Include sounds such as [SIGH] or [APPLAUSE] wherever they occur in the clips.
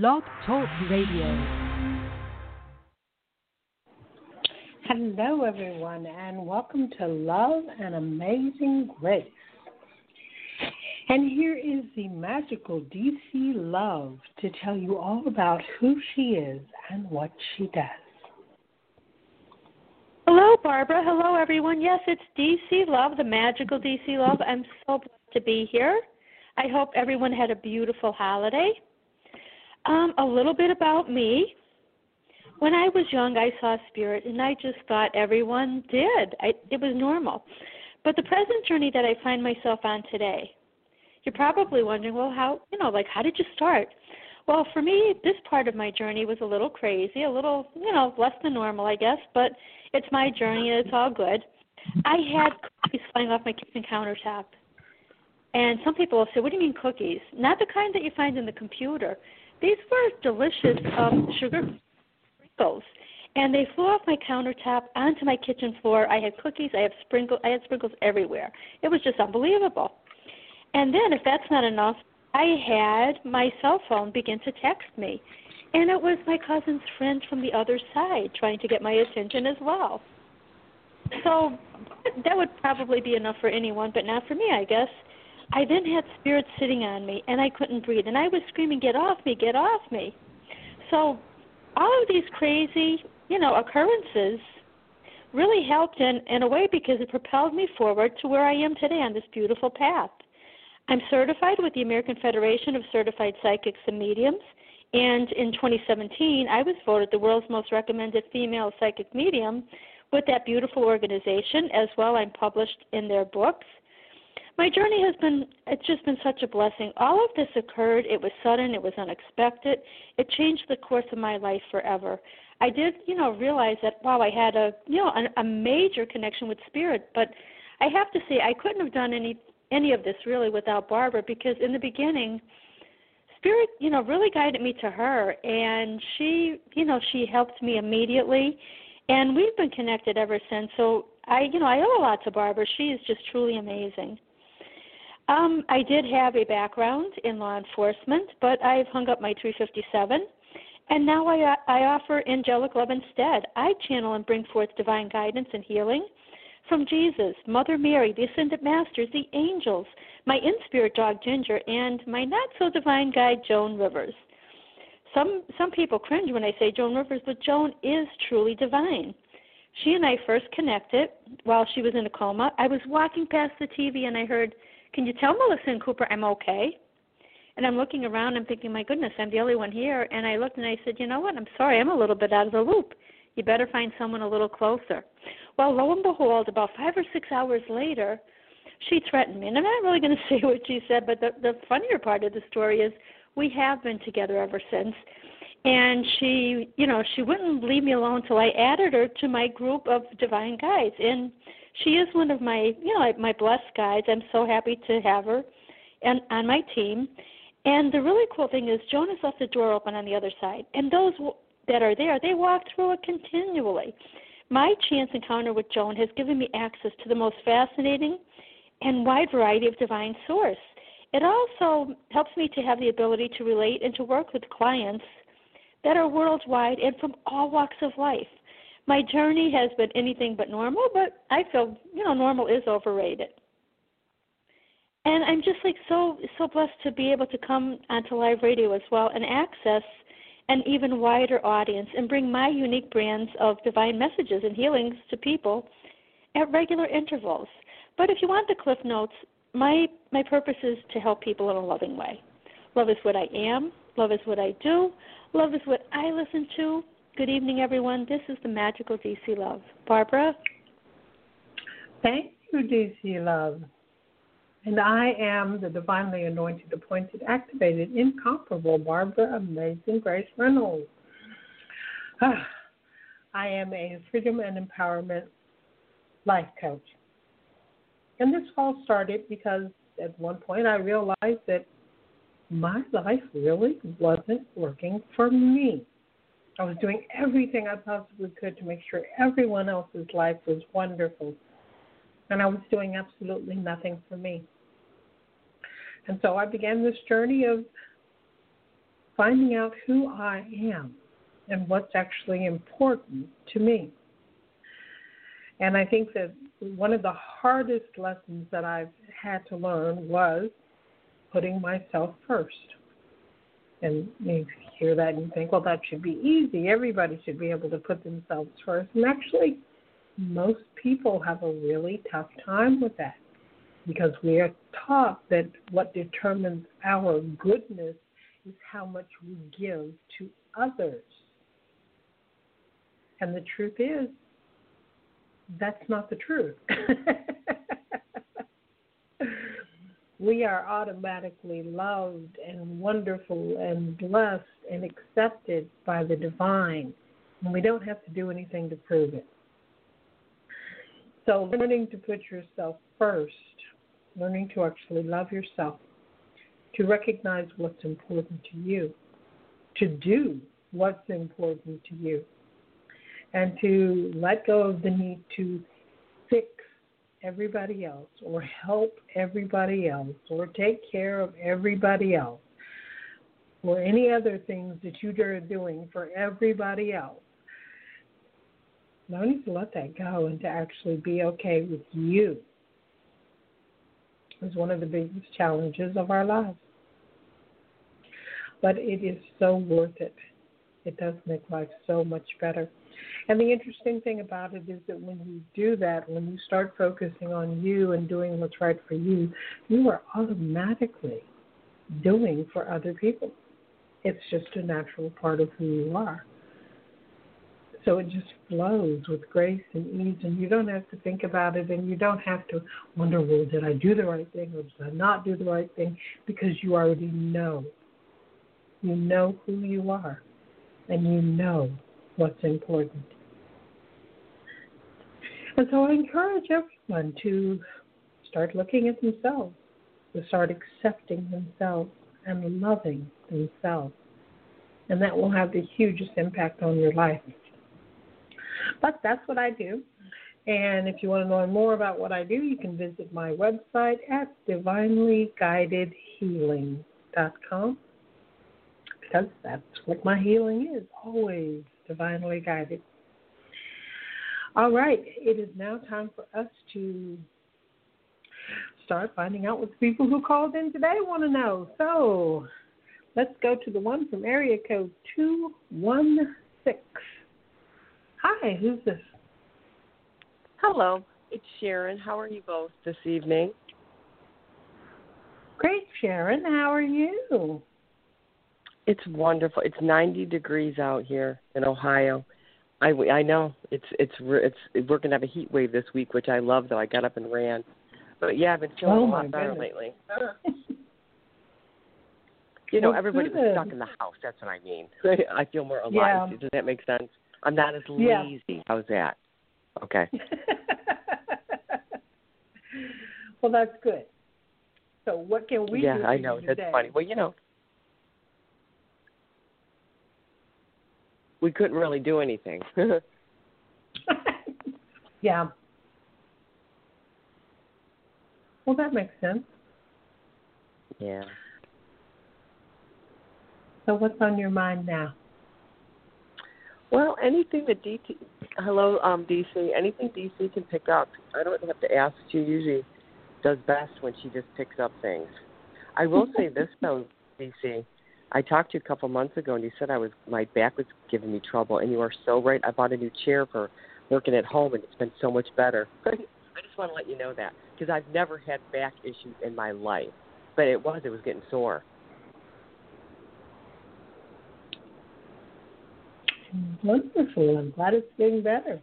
Blog Talk Radio. Hello, everyone, and welcome to Love and Amazing Grace. And here is the magical DC Love to tell you all about who she is and what she does. Hello, Barbara. Hello, everyone. Yes, it's DC Love, the magical DC Love. I'm so blessed to be here. I hope everyone had a beautiful holiday. Um, a little bit about me. When I was young, I saw spirit, and I just thought everyone did. I, it was normal. But the present journey that I find myself on today, you're probably wondering, well, how, you know, like, how did you start? Well, for me, this part of my journey was a little crazy, a little, you know, less than normal, I guess, but it's my journey and it's all good. I had cookies flying off my kitchen countertop. And some people will say, What do you mean cookies? Not the kind that you find in the computer. These were delicious um, sugar sprinkles. And they flew off my countertop onto my kitchen floor. I had cookies, I have sprinkles I had sprinkles everywhere. It was just unbelievable. And then if that's not enough, I had my cell phone begin to text me. And it was my cousin's friend from the other side trying to get my attention as well. So that would probably be enough for anyone, but not for me, I guess. I then had spirits sitting on me, and I couldn't breathe, and I was screaming, "Get off me! Get off me!" So all of these crazy, you know, occurrences really helped in in a way because it propelled me forward to where I am today on this beautiful path. I'm certified with the American Federation of Certified Psychics and Mediums, and in 2017, I was voted the world's most recommended female psychic medium with that beautiful organization. As well, I'm published in their books. My journey has been, it's just been such a blessing. All of this occurred, it was sudden, it was unexpected. It changed the course of my life forever. I did, you know, realize that, wow, I had a, you know, a, a major connection with spirit, but I have to say, I couldn't have done any any of this really without Barbara because in the beginning, spirit you know really guided me to her and she you know she helped me immediately and we've been connected ever since so i you know i owe a lot to barbara she is just truly amazing um i did have a background in law enforcement but i've hung up my 357 and now i i offer angelic love instead i channel and bring forth divine guidance and healing from Jesus, Mother Mary, the Ascended Masters, the angels, my in spirit dog Ginger, and my not so divine guide Joan Rivers. Some some people cringe when I say Joan Rivers, but Joan is truly divine. She and I first connected while she was in a coma. I was walking past the TV and I heard, "Can you tell Melissa and Cooper I'm okay?" And I'm looking around. I'm thinking, "My goodness, I'm the only one here." And I looked and I said, "You know what? I'm sorry. I'm a little bit out of the loop. You better find someone a little closer." Well, lo and behold, about five or six hours later, she threatened me. And I'm not really going [LAUGHS] to say what she said, but the, the funnier part of the story is we have been together ever since. And she, you know, she wouldn't leave me alone until I added her to my group of divine guides. And she is one of my, you know, my blessed guides. I'm so happy to have her and on my team. And the really cool thing is Joan has left the door open on the other side. And those that are there, they walk through it continually. My chance encounter with Joan has given me access to the most fascinating and wide variety of divine source. It also helps me to have the ability to relate and to work with clients that are worldwide and from all walks of life. My journey has been anything but normal, but I feel, you know, normal is overrated. And I'm just like so so blessed to be able to come onto live radio as well and access an even wider audience and bring my unique brands of divine messages and healings to people at regular intervals. But if you want the cliff notes, my my purpose is to help people in a loving way. Love is what I am, love is what I do, love is what I listen to. Good evening everyone. This is the magical DC Love. Barbara? Thank you, DC Love. And I am the divinely anointed, appointed, activated, incomparable Barbara Amazing Grace Reynolds. Ah, I am a freedom and empowerment life coach. And this all started because at one point I realized that my life really wasn't working for me. I was doing everything I possibly could to make sure everyone else's life was wonderful. And I was doing absolutely nothing for me. And so I began this journey of finding out who I am and what's actually important to me. And I think that one of the hardest lessons that I've had to learn was putting myself first. And you hear that and you think, well, that should be easy. Everybody should be able to put themselves first. And actually, most people have a really tough time with that because we are taught that what determines our goodness is how much we give to others. And the truth is, that's not the truth. [LAUGHS] we are automatically loved and wonderful and blessed and accepted by the divine, and we don't have to do anything to prove it. So, learning to put yourself first, learning to actually love yourself, to recognize what's important to you, to do what's important to you, and to let go of the need to fix everybody else or help everybody else or take care of everybody else or any other things that you are doing for everybody else. Learning to let that go and to actually be okay with you is one of the biggest challenges of our lives. But it is so worth it. It does make life so much better. And the interesting thing about it is that when you do that, when you start focusing on you and doing what's right for you, you are automatically doing for other people. It's just a natural part of who you are. So it just flows with grace and ease, and you don't have to think about it, and you don't have to wonder, well, did I do the right thing or did I not do the right thing? Because you already know. You know who you are, and you know what's important. And so I encourage everyone to start looking at themselves, to start accepting themselves and loving themselves. And that will have the hugest impact on your life. But that's what I do. And if you want to know more about what I do, you can visit my website at divinelyguidedhealing.com because that's what my healing is always divinely guided. All right, it is now time for us to start finding out what the people who called in today want to know. So let's go to the one from area code 216. Hi, who's this? Hello, it's Sharon. How are you both this evening? Great, Sharon. How are you? It's wonderful. It's 90 degrees out here in Ohio. I, I know it's it's it's we're gonna have a heat wave this week, which I love. Though I got up and ran, but yeah, I've been feeling oh, a lot better lately. [LAUGHS] you know, Well, everybody was stuck in the house. That's what I mean. [LAUGHS] I feel more alive. Yeah. Does that make sense? I'm not as Yeah. lazy. How's that? Okay. [LAUGHS] well, that's good. So, what can we yeah, do? Yeah, I know. That's today? funny. Well, you know, we couldn't really do anything. [LAUGHS] yeah. Well, that makes sense. yeah. So, what's on your mind now? Well, anything that DT, hello, um, DC, anything DC can pick up. I don't have to ask. She usually does best when she just picks up things. I will say this though, DC. I talked to you a couple months ago, and you said I was my back was giving me trouble, and you are so right. I bought a new chair for working at home, and it's been so much better. I just want to let you know that because I've never had back issues in my life, but it was it was getting sore. Wonderful. I'm glad it's getting better.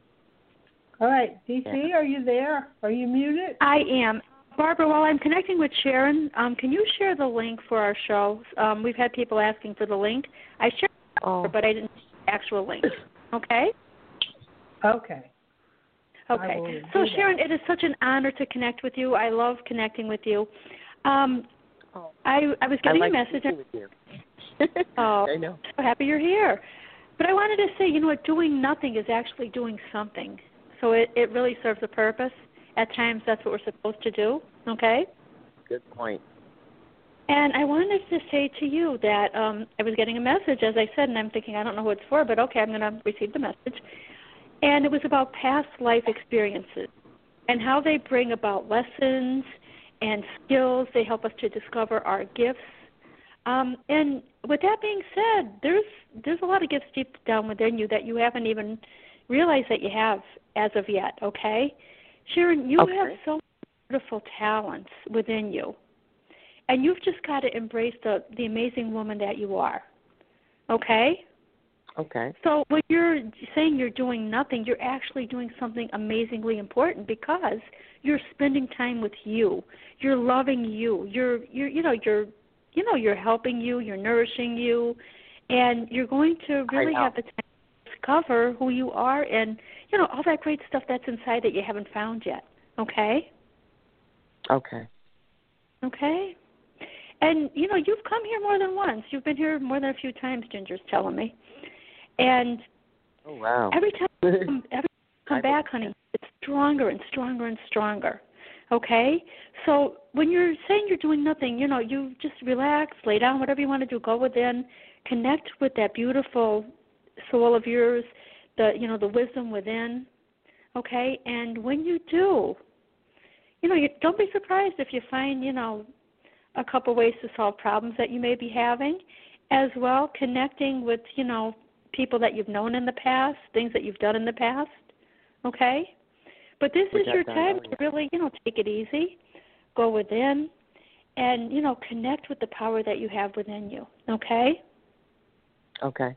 All right, DC, Yeah. are you there? Are you muted? I am. Barbara, while I'm connecting with Sharon, um, can you share the link for our show? Um, we've had people asking for the link. I shared, Oh. it, but I didn't the actual link. Okay. Okay. Okay. So do that. Sharon, it is such an honor to connect with you. I love connecting with you. Um, Oh. I I was I getting like a message. speaking with you. [LAUGHS] Oh. I know. so happy you're here. But I wanted to say, you know what, doing nothing is actually doing something. So it, it really serves a purpose. At times that's what we're supposed to do. Okay? Good point. And I wanted to say to you that um I was getting a message as I said and I'm thinking I don't know who it's for, but okay, I'm gonna receive the message. And it was about past life experiences and how they bring about lessons and skills. They help us to discover our gifts. Um, and with that being said, there's there's a lot of gifts deep down within you that you haven't even realized that you have as of yet. Okay, Sharon, you Okay. have so many beautiful talents within you, and you've just got to embrace the the amazing woman that you are. Okay. Okay. So when you're saying you're doing nothing, you're actually doing something amazingly important because you're spending time with you. You're loving you. You're you're you know, you're you know, you're helping you, you're nourishing you, and you're going to really have the time to discover who you are and you know, all that great stuff that's inside that you haven't found yet. Okay? Okay. Okay. And you know, you've come here more than once. You've been here more than a few times, Ginger's telling me. And Oh wow. every time you [LAUGHS] come, every time you come back, honey, it's stronger and stronger and stronger. Okay? So when you're saying you're doing nothing, you know, you just relax, lay down, whatever you want to do, go within, connect with that beautiful soul of yours, the you know, the wisdom within. Okay? And when you do, you know, you don't be surprised if you find, you know, a couple ways to solve problems that you may be having, as well connecting with, you know, people that you've known in the past, things that you've done in the past. Okay? But this Which is I've your time to really, you know, take it easy, go within, and, you know, connect with the power that you have within you. Okay? Okay.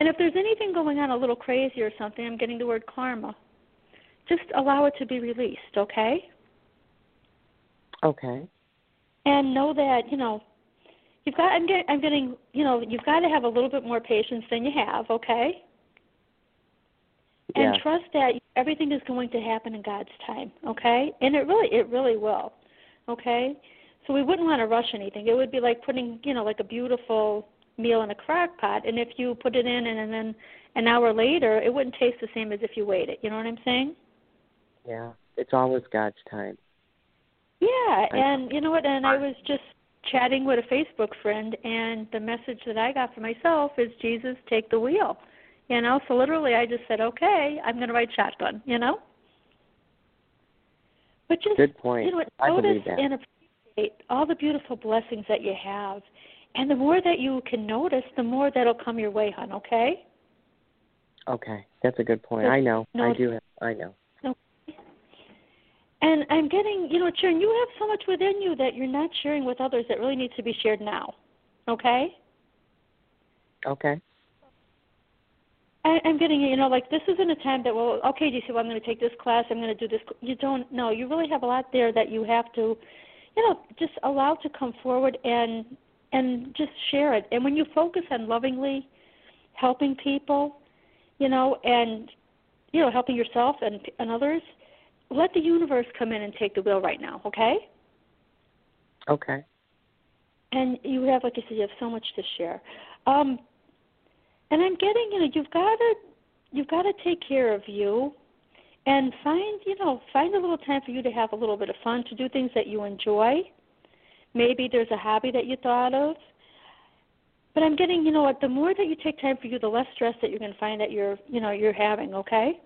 And if there's anything going on a little crazy or something, I'm getting the word karma. Just allow it to be released, okay? Okay. and know that you know you've got I'm getting I'm getting you know you've got to have a little bit more patience than you have, okay? And Yeah. trust that everything is going to happen in God's time, okay? And it really it really will. Okay? So we wouldn't want to rush anything. It would be like putting, you know, like a beautiful meal in a crock pot and if you put it in and, and then an hour later it wouldn't taste the same as if you waited. You know what I'm saying? Yeah. It's always God's time. Yeah, I- and you know what? And I was just chatting with a Facebook friend, and the message that I got for myself is Jesus, take the wheel. You know, so literally, I just said, okay, I'm going to ride shotgun. You know, but just Good point. you know, what, I notice believe that. and appreciate all the beautiful blessings that you have, and the more that you can notice, the more that'll come your way, hon. Okay. Okay. That's a good point. So- I know. no, I do have I know. Okay. And I'm getting, you know, Sharon, you have so much within you that you're not sharing with others that really needs to be shared now. Okay? Okay. I, I'm getting, you know, like this isn't a time that, well, okay, you see, well, I'm going to take this class, I'm going to do this. You don't know. You really have a lot there that you have to, you know, just allow to come forward and and just share it. And when you focus on lovingly helping people, you know, and you know, helping yourself and and others, let the universe come in and take the wheel right now, okay? Okay. and you have like I said, you have so much to share. Um and I'm getting, you know, you've gotta you've gotta take care of you and find, you know, find a little time for you to have a little bit of fun, to do things that you enjoy. Maybe there's a hobby that you thought of. But I'm getting, you know what, the more that you take time for you, the less stress that you're gonna find that you're you know, you're having, okay?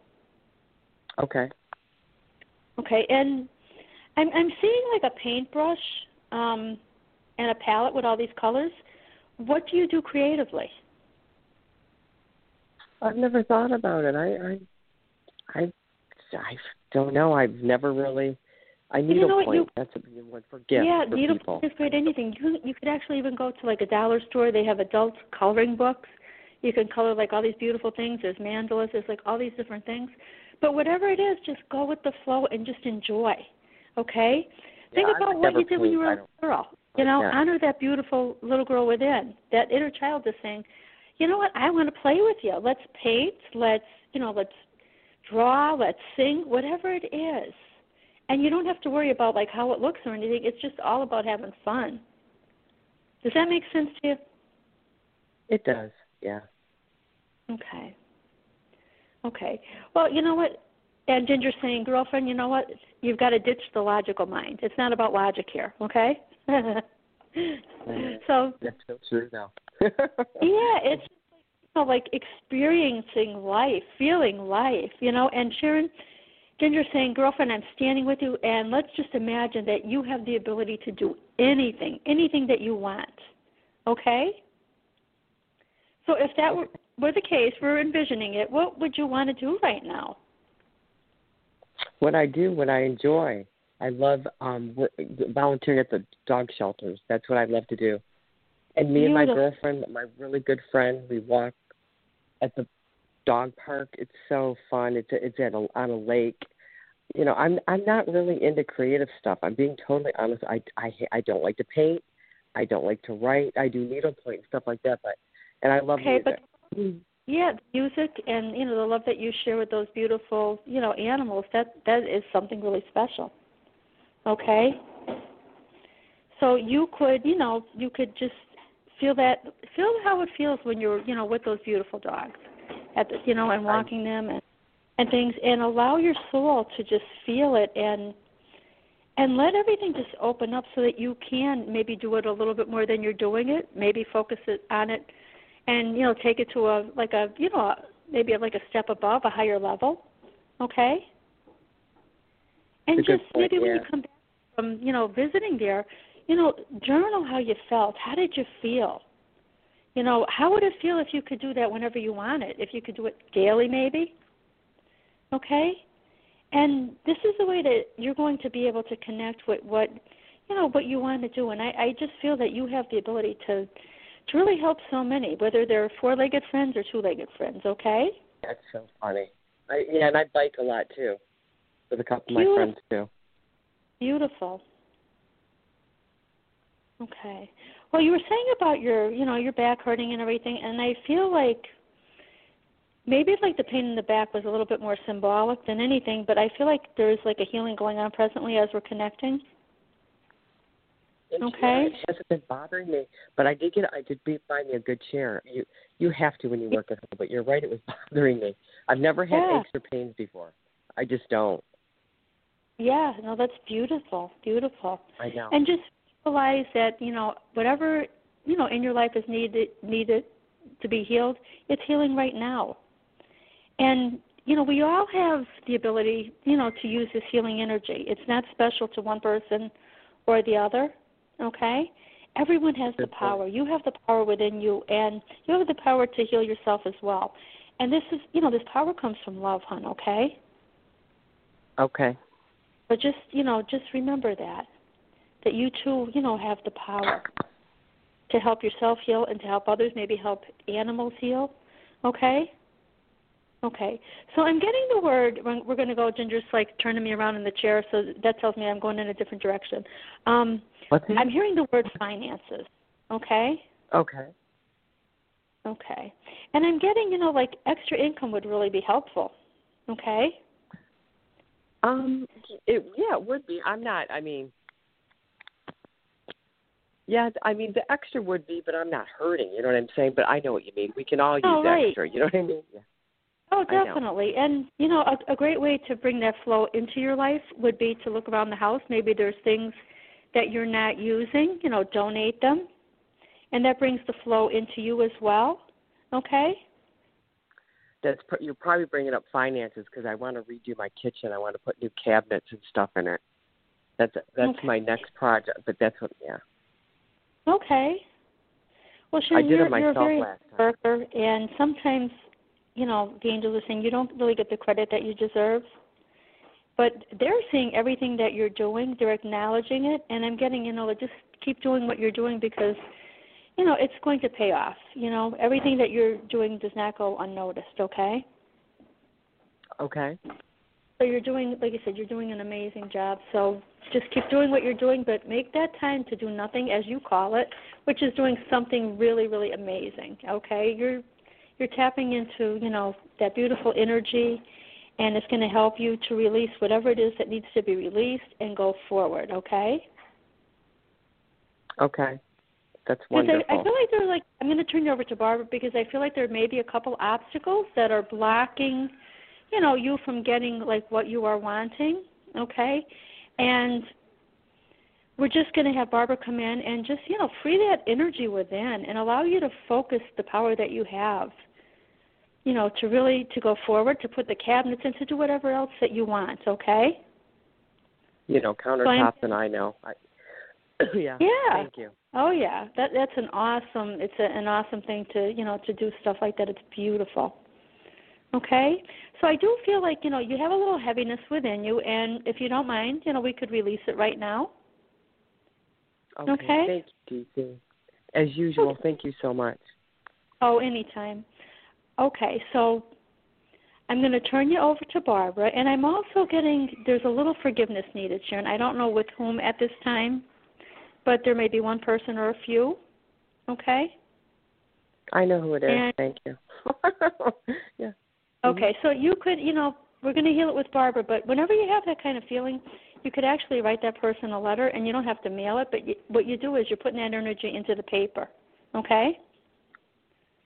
Okay. Okay, and I'm I'm seeing like a paintbrush um and a palette with all these colors. What do you do creatively? I've never thought about it. I I I I don't know. I've never really I You know what, point. you- That's a good one for gifts yeah, for needle people. is great. Anything you you could actually even go to like a dollar store. They have adult coloring books. You can color like all these beautiful things. There's mandalas. There's like all these different things. But whatever it is, just go with the flow and just enjoy. Okay. Think about what you did when you were a girl. You know, Yeah. honor that beautiful little girl within. That inner child is saying, you know what, I want to play with you. Let's paint. Let's, you know, let's draw. Let's sing. Whatever it is. And you don't have to worry about like how it looks or anything. It's just all about having fun. Does that make sense to you? It does. Yeah. Okay. Okay. Well, you know what? And Ginger's saying, girlfriend, you know what? You've got to ditch the logical mind. It's not about logic here, okay? [LAUGHS] so That's so true now. [LAUGHS] yeah, it's just like, you know, like experiencing life, feeling life, you know. And Sharon, Ginger's saying, girlfriend, I'm standing with you, and let's just imagine that you have the ability to do anything, anything that you want, okay? So if that were, were the case, we're envisioning it. What would you want to do right now? what I do, what I enjoy. I love um volunteering at the dog shelters. That's what I love to do. And me and my girlfriend, my really good friend, we walk at the dog park. It's so fun. It's it's at a, on a lake. You know, I'm I'm not really into creative stuff. I'm being totally honest. I I I don't like to paint. I don't like to write. I do needlepoint and stuff like that. But and I love Okay, music. but yeah, music and you know the love that you share with those beautiful you know animals that that is something really special. Okay. So you could you know you could just feel that feel how it feels when you're you know with those beautiful dogs at the you know and walking them and and things and allow your soul to just feel it and and let everything just open up so that you can maybe do it a little bit more than you're doing it maybe focus it on it and you know take it to a like a you know maybe like a step above a higher level okay? And It's a good just point, maybe when you come back from you know visiting there you know journal how you felt. How did you feel you know how would it feel if you could do that whenever you want it? If you could do it daily maybe? Okay? And this is the way that you're going to be able to connect with what you know what you want to do. And i i just feel that you have the ability to to really help so many whether they're four legged friends or two legged friends okay? That's so funny. I yeah, and I bike a lot too, with a couple of my friends too. beautiful. Okay well you were saying about your you know your back hurting and everything and i feel like maybe like the pain in the back was a little bit more symbolic than anything but i feel like there's like a healing going on presently as we're connecting And Okay. It hasn't been bothering me, but I did get. I did be find me a good chair. You you have to when you work at home, but you're right. It was [LAUGHS] bothering me. I've never had Yeah. aches or pains before. I just don't. yeah no that's beautiful beautiful I know. and just realize that you know whatever you know in your life is needed needed to be healed it's healing right now. And you know we all have the ability you know to use this healing energy. It's not special to one person or the other okay? Everyone has the power. You have the power within you and you have the power to heal yourself as well. And this is you know this power comes from love hon okay? Okay. but just you know, just remember that that you too, you know, have the power to help yourself heal and to help others, maybe help animals heal. Okay? Okay. So I'm getting the word. We're we're going to go. Ginger's like turning me around in the chair, so that tells me I'm going in a different direction. Um? I'm hearing the word finances. Okay. Okay. Okay. And I'm getting, you know, like extra income would really be helpful. Okay. Um. It yeah, it would be. I'm not. I mean. Yeah, I mean the extra would be, but I'm not hurting. You know what I'm saying? But I know what you mean. We can all use Oh, right. extra. You know what I mean? Yeah. Oh, definitely. And you know, a, a great way to bring that flow into your life would be to look around the house. Maybe there's things that you're not using. You know, donate them, and that brings the flow into you as well. Okay. That's pr- you're probably bringing up finances because I want to redo my kitchen. I want to put new cabinets and stuff in it. That's that's Okay. my next project. But that's what. Yeah. Okay. Well, I did it you're, you're a very worker, and sometimes, you know, the angels are saying you don't really get the credit that you deserve. But they're seeing everything that you're doing. They're acknowledging it, and I'm getting, you know, just keep doing what you're doing because, you know, it's going to pay off. You know, everything that you're doing does not go unnoticed. Okay. Okay. So you're doing, like I said, you're doing an amazing job. So just keep doing what you're doing, but make that time to do nothing, as you call it, which is doing something really, really amazing. Okay, you're you're tapping into, you know, that beautiful energy, and it's going to help you to release whatever it is that needs to be released and go forward. Okay. Okay. That's wonderful. I, I feel like there's like I'm going to turn you over to Barbara because I feel like there may be a couple obstacles that are blocking, you know, you from getting like what you are wanting. Okay, and we're just going to have Barbara come in and just you know free that energy within and allow you to focus the power that you have. You know, to really to go forward, to put the cabinets in, to do whatever else that you want. Okay. You know, countertops, and I know. I, [CLEARS THROAT] yeah. Yeah. Thank you. Oh yeah, that that's an awesome. It's a, an awesome thing to you know to do stuff like that. It's beautiful. Okay, so I do feel like you know you have a little heaviness within you, and if you don't mind, you know we could release it right now. Okay. Okay. Thank you, DC. As usual, thank you so much. Oh, anytime. Okay, so I'm going to turn you over to Barbara, and I'm also getting there's a little forgiveness needed, Sharon. I don't know with whom at this time but there may be one person or a few. Okay? I know who it is. And, Thank you. [LAUGHS] yeah. Mm-hmm. Okay, so you could, you know, we're going to heal it with Barbara, but whenever you have that kind of feeling, you could actually write that person a letter, and you don't have to mail it. But you, what you do is you're putting that energy into the paper. Okay?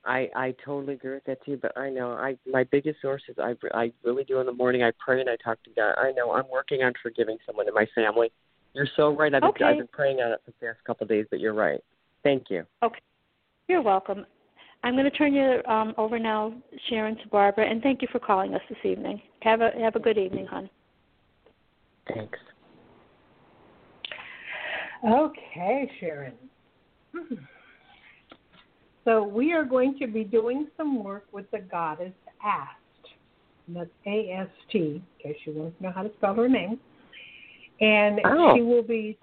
I I totally agree with that too. But I know I my biggest source is I I really do in the morning. I pray and I talk to God. I know I'm working on forgiving someone in my family you're so right. I've, okay. been, I've been praying on it for the past couple of days, but you're right. Thank you. Okay. You're welcome. I'm going to turn you um, over now, Sharon, to Barbara, and thank you for calling us this evening. Have a have a good evening, hon. Thanks. Okay, Sharon. So we are going to be doing some work with the goddess Ast. And that's A S T, in case you want to know how to spell her name. And oh. she will be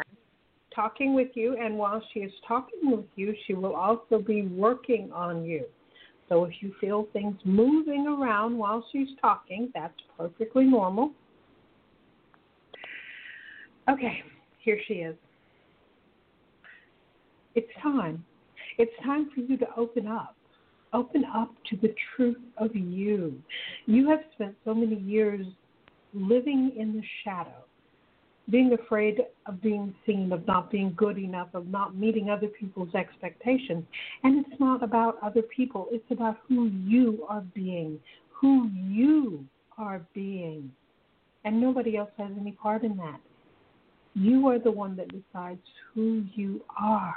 talking with you, and while she is talking with you, she will also be working on you. So if you feel things moving around while she's talking, that's perfectly normal. Okay, here she is. It's time. It's time for you to open up. Open up to the truth of you. You have spent so many years living in the shadow being afraid of being seen, of not being good enough, of not meeting other people's expectations. And it's not about other people, it's about who you are being, who you are being. And nobody else has any part in that. You are the one that decides who you are.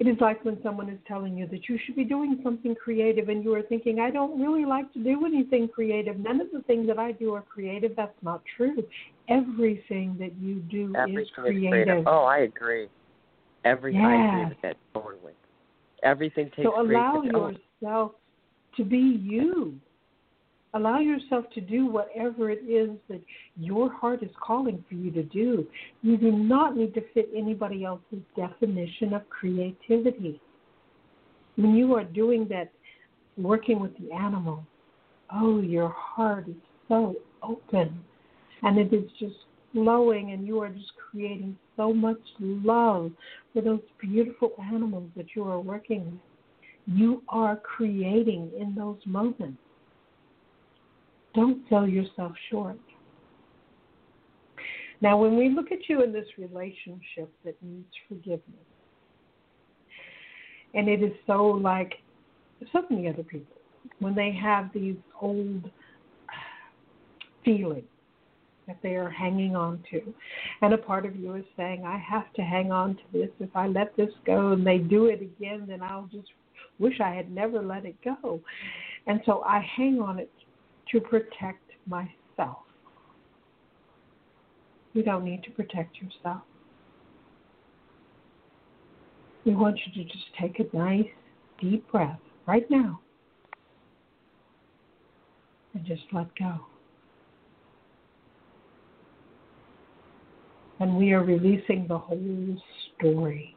It is like when someone is telling you that you should be doing something creative and you are thinking, I don't really like to do anything creative. None of the things that I do are creative. That's not true. Everything that you do Everything is creative. Creative. Oh, I agree. Everything yes. I agree with that totally. Everything takes So allow creativity. yourself to be you. Allow yourself to do whatever it is that your heart is calling for you to do. You do not need to fit anybody else's definition of creativity. When you are doing that, working with the animal, oh, your heart is so open and it is just flowing, and you are just creating so much love for those beautiful animals that you are working with. You are creating in those moments. Don't sell yourself short. Now, when we look at you in this relationship that needs forgiveness, and it is so like so many other people, when they have these old feelings that they are hanging on to, and a part of you is saying, I have to hang on to this. If I let this go and they do it again, then I'll just wish I had never let it go. And so I hang on it to protect myself. You don't need to protect yourself. We want you to just take a nice deep breath right now and just let go. And we are releasing the whole story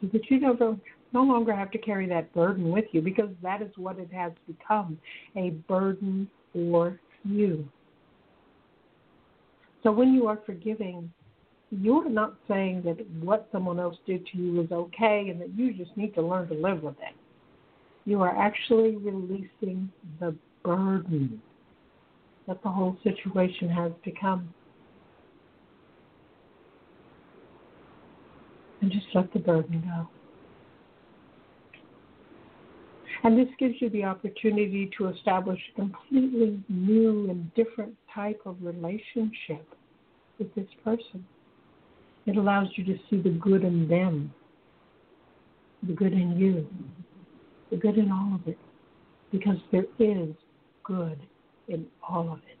so that you don't no longer have to carry that burden with you because that is what it has become a burden for you. So when you are forgiving, you're not saying that what someone else did to you is okay and that you just need to learn to live with it. You are actually releasing the burden that the whole situation has become. And just let the burden go. And this gives you the opportunity to establish a completely new and different type of relationship with this person. It allows you to see the good in them, the good in you, the good in all of it, because there is good in all of it.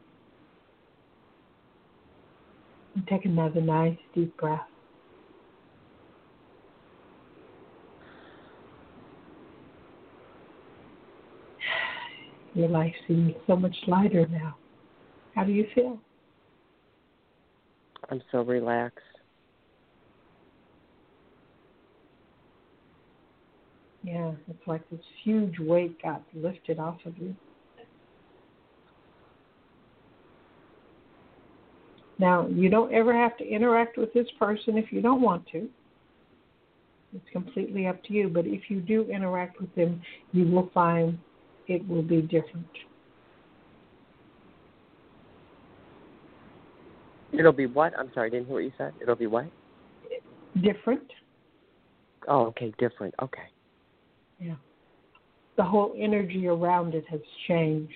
And take another nice deep breath. Your life seems so much lighter now. How do you feel? I'm so relaxed. Yeah, it's like this huge weight got lifted off of you. Now, you don't ever have to interact with this person if you don't want to. It's completely up to you. But if you do interact with them, you will find it will be different. It'll be what? I'm sorry, I didn't hear what you said. It'll be what? Different. Oh, okay, different. Okay. Yeah. The whole energy around it has changed.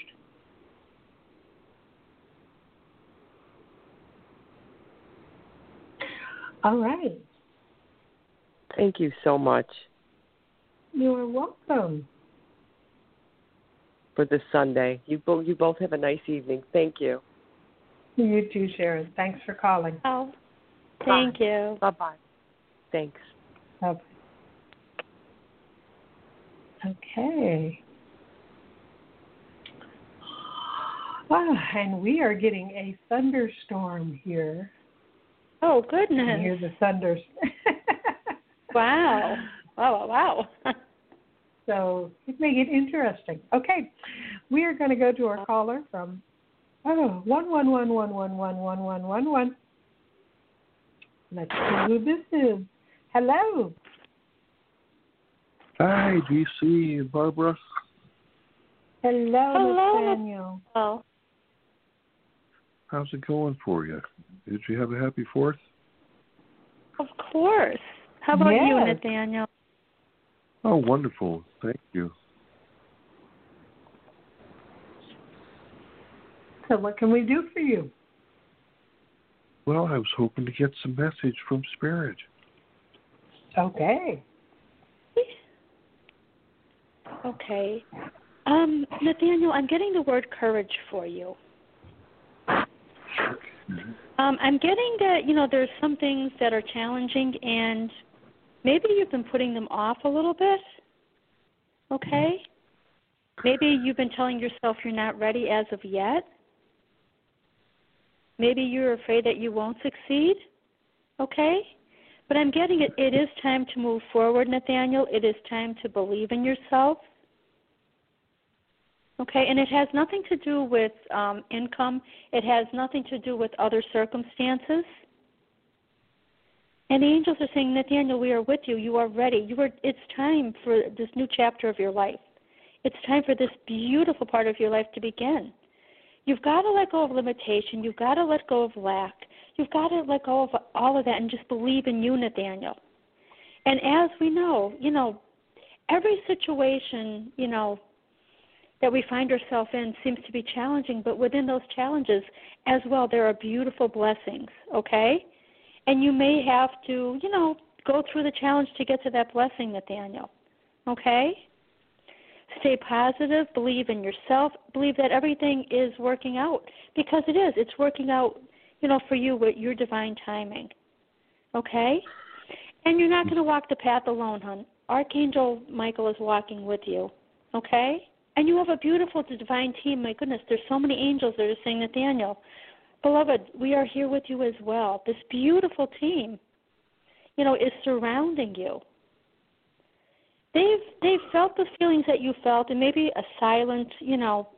All right. Thank you so much. You are welcome. For this Sunday, you both you both have a nice evening. Thank you. You too, Sharon. Thanks for calling. Oh, thank Bye. you. Bye bye. Thanks. Bye. Okay. Ah, and we are getting a thunderstorm here. Oh I goodness! hear the thunders. [LAUGHS] Wow! Wow! Wow! wow. [LAUGHS] so it may get interesting. Okay, we are going to go to our caller from oh one one one one one one one one one one. Let's see who this is. Hello. Hi, DC and Barbara. Hello, Hello. Nathaniel. Oh, How's it going for you? Did you have a happy Fourth? of course. How about you, Yes. Nathaniel? Oh, wonderful. Thank you. So what can we do for you? Well, I was hoping to get some message from Spirit. Okay. Okay. Um, Nathaniel, I'm getting the word courage for you. Um, I'm getting that, you know, there's some things that are challenging and maybe you've been putting them off a little bit. Okay? Maybe you've been telling yourself you're not ready as of yet. Maybe you're afraid that you won't succeed. Okay? But I'm getting it. It is time to move forward, Nathaniel. It is time to believe in yourself. Okay, and it has nothing to do with um, income. It has nothing to do with other circumstances. And the angels are saying, Nathaniel, we are with you. You are ready. You are. It's time for this new chapter of your life. It's time for this beautiful part of your life to begin. You've got to let go of limitation. You've got to let go of lack. You've got to let go of all of that and just believe in you, Nathaniel. And as we know, you know, every situation, you know, that we find ourselves in seems to be challenging, but within those challenges as well, there are beautiful blessings, okay? And you may have to, you know, go through the challenge to get to that blessing, Nathaniel, okay? Stay positive, believe in yourself, believe that everything is working out because it is. It's working out, you know, for you with your divine timing, okay? And you're not going to walk the path alone, hon. Archangel Michael is walking with you, okay? And you have a beautiful divine team. My goodness, there's so many angels that are saying, Nathaniel, beloved, we are here with you as well. This beautiful team, you know, is surrounding you. they've they've felt the feelings that you felt, and maybe a silent, you know,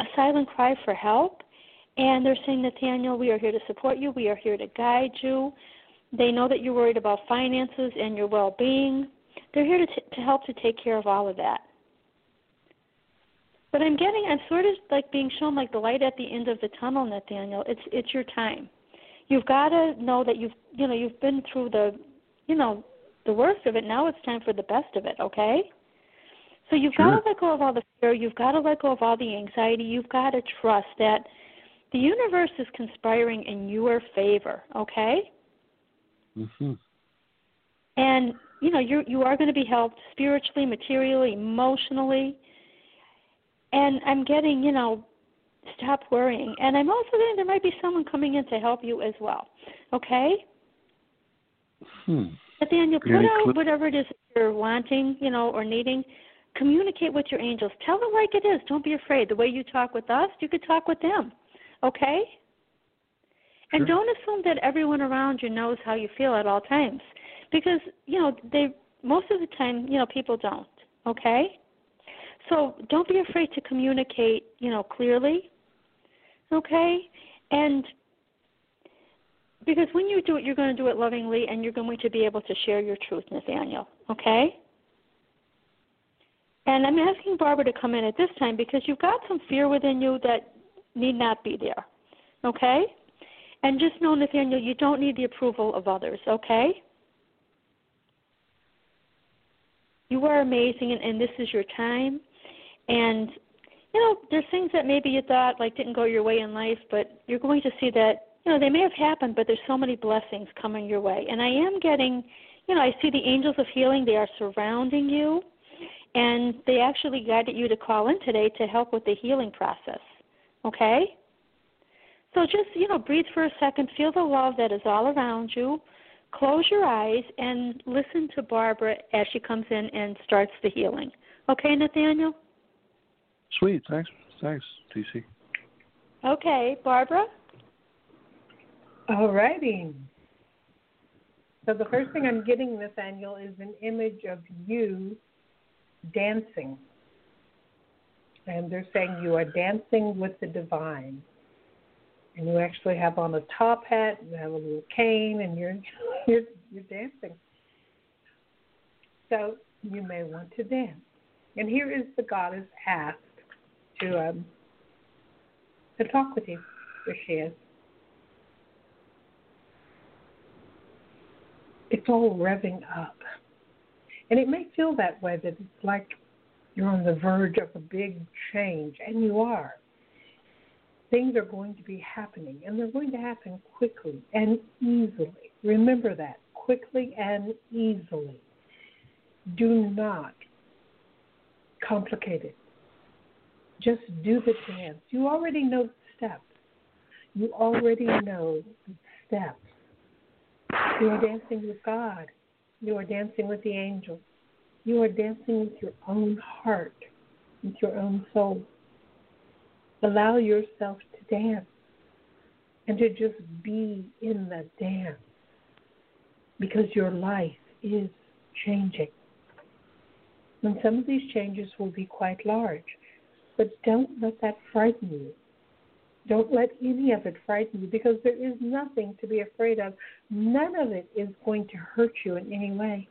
a silent cry for help. And they're saying, Nathaniel, we are here to support you. We are here to guide you. They know that you're worried about finances and your well-being. They're here to t- to help to take care of all of that. But I'm getting, I'm sort of like being shown like the light at the end of the tunnel, Nathaniel. It's it's your time. You've got to know that you've you know you've been through the, you know, the worst of it. Now it's time for the best of it. Okay. So you've Sure. got to let go of all the fear. You've got to let go of all the anxiety. You've got to trust that the universe is conspiring in your favor. Okay. Mm-hmm. and you know you you are going to be helped spiritually materially emotionally and i'm getting you know stop worrying. And i'm also getting there might be someone coming in to help you as well okay? Hmm. nathaniel put out clip- whatever it is you're wanting you know or needing. Communicate with your angels. Tell them like it is. Don't be afraid. The way you talk with us you could talk with them okay? And Sure. don't assume that everyone around you knows how you feel at all times because you know they most of the time you know people don't okay so don't be afraid to communicate you know clearly okay and because when you do it you're going to do it lovingly and you're going to be able to share your truth nathaniel okay and i'm asking barbara to come in at this time because you've got some fear within you that need not be there okay and just know, Nathaniel, you don't need the approval of others, okay? You are amazing, and, and this is your time. And, you know, there's things that maybe you thought, like, didn't go your way in life, but you're going to see that, you know, they may have happened, but there's so many blessings coming your way. And I am getting, you know, I see the angels of healing. They are surrounding you, and they actually guided you to call in today to help with the healing process, okay? So just, you know, breathe for a second, feel the love that is all around you. Close your eyes and listen to Barbara as she comes in and starts the healing. Okay, Nathaniel? Sweet. Thanks. Thanks, DC. Okay, Barbara? All righty. So the first thing I'm getting, Nathaniel, is an image of you dancing. And they're saying you are dancing with the divine. And you actually have on a top hat, you have a little cane, and you're [LAUGHS] you're you're dancing. So you may want to dance. And here is the goddess asked to um to talk with you. There she is. It's all revving up. And it may feel that way that it's like you're on the verge of a big change, and you are. Things are going to be happening, and they're going to happen quickly and easily. Remember that quickly and easily. Do not complicate it. Just do the dance. You already know the steps. You already know the steps. You are dancing with God. You are dancing with the angels. You are dancing with your own heart, with your own soul. Allow yourself to dance and to just be in the dance because your life is changing. And some of these changes will be quite large, but don't let that frighten you. Don't let any of it frighten you because there is nothing to be afraid of. None of it is going to hurt you in any way.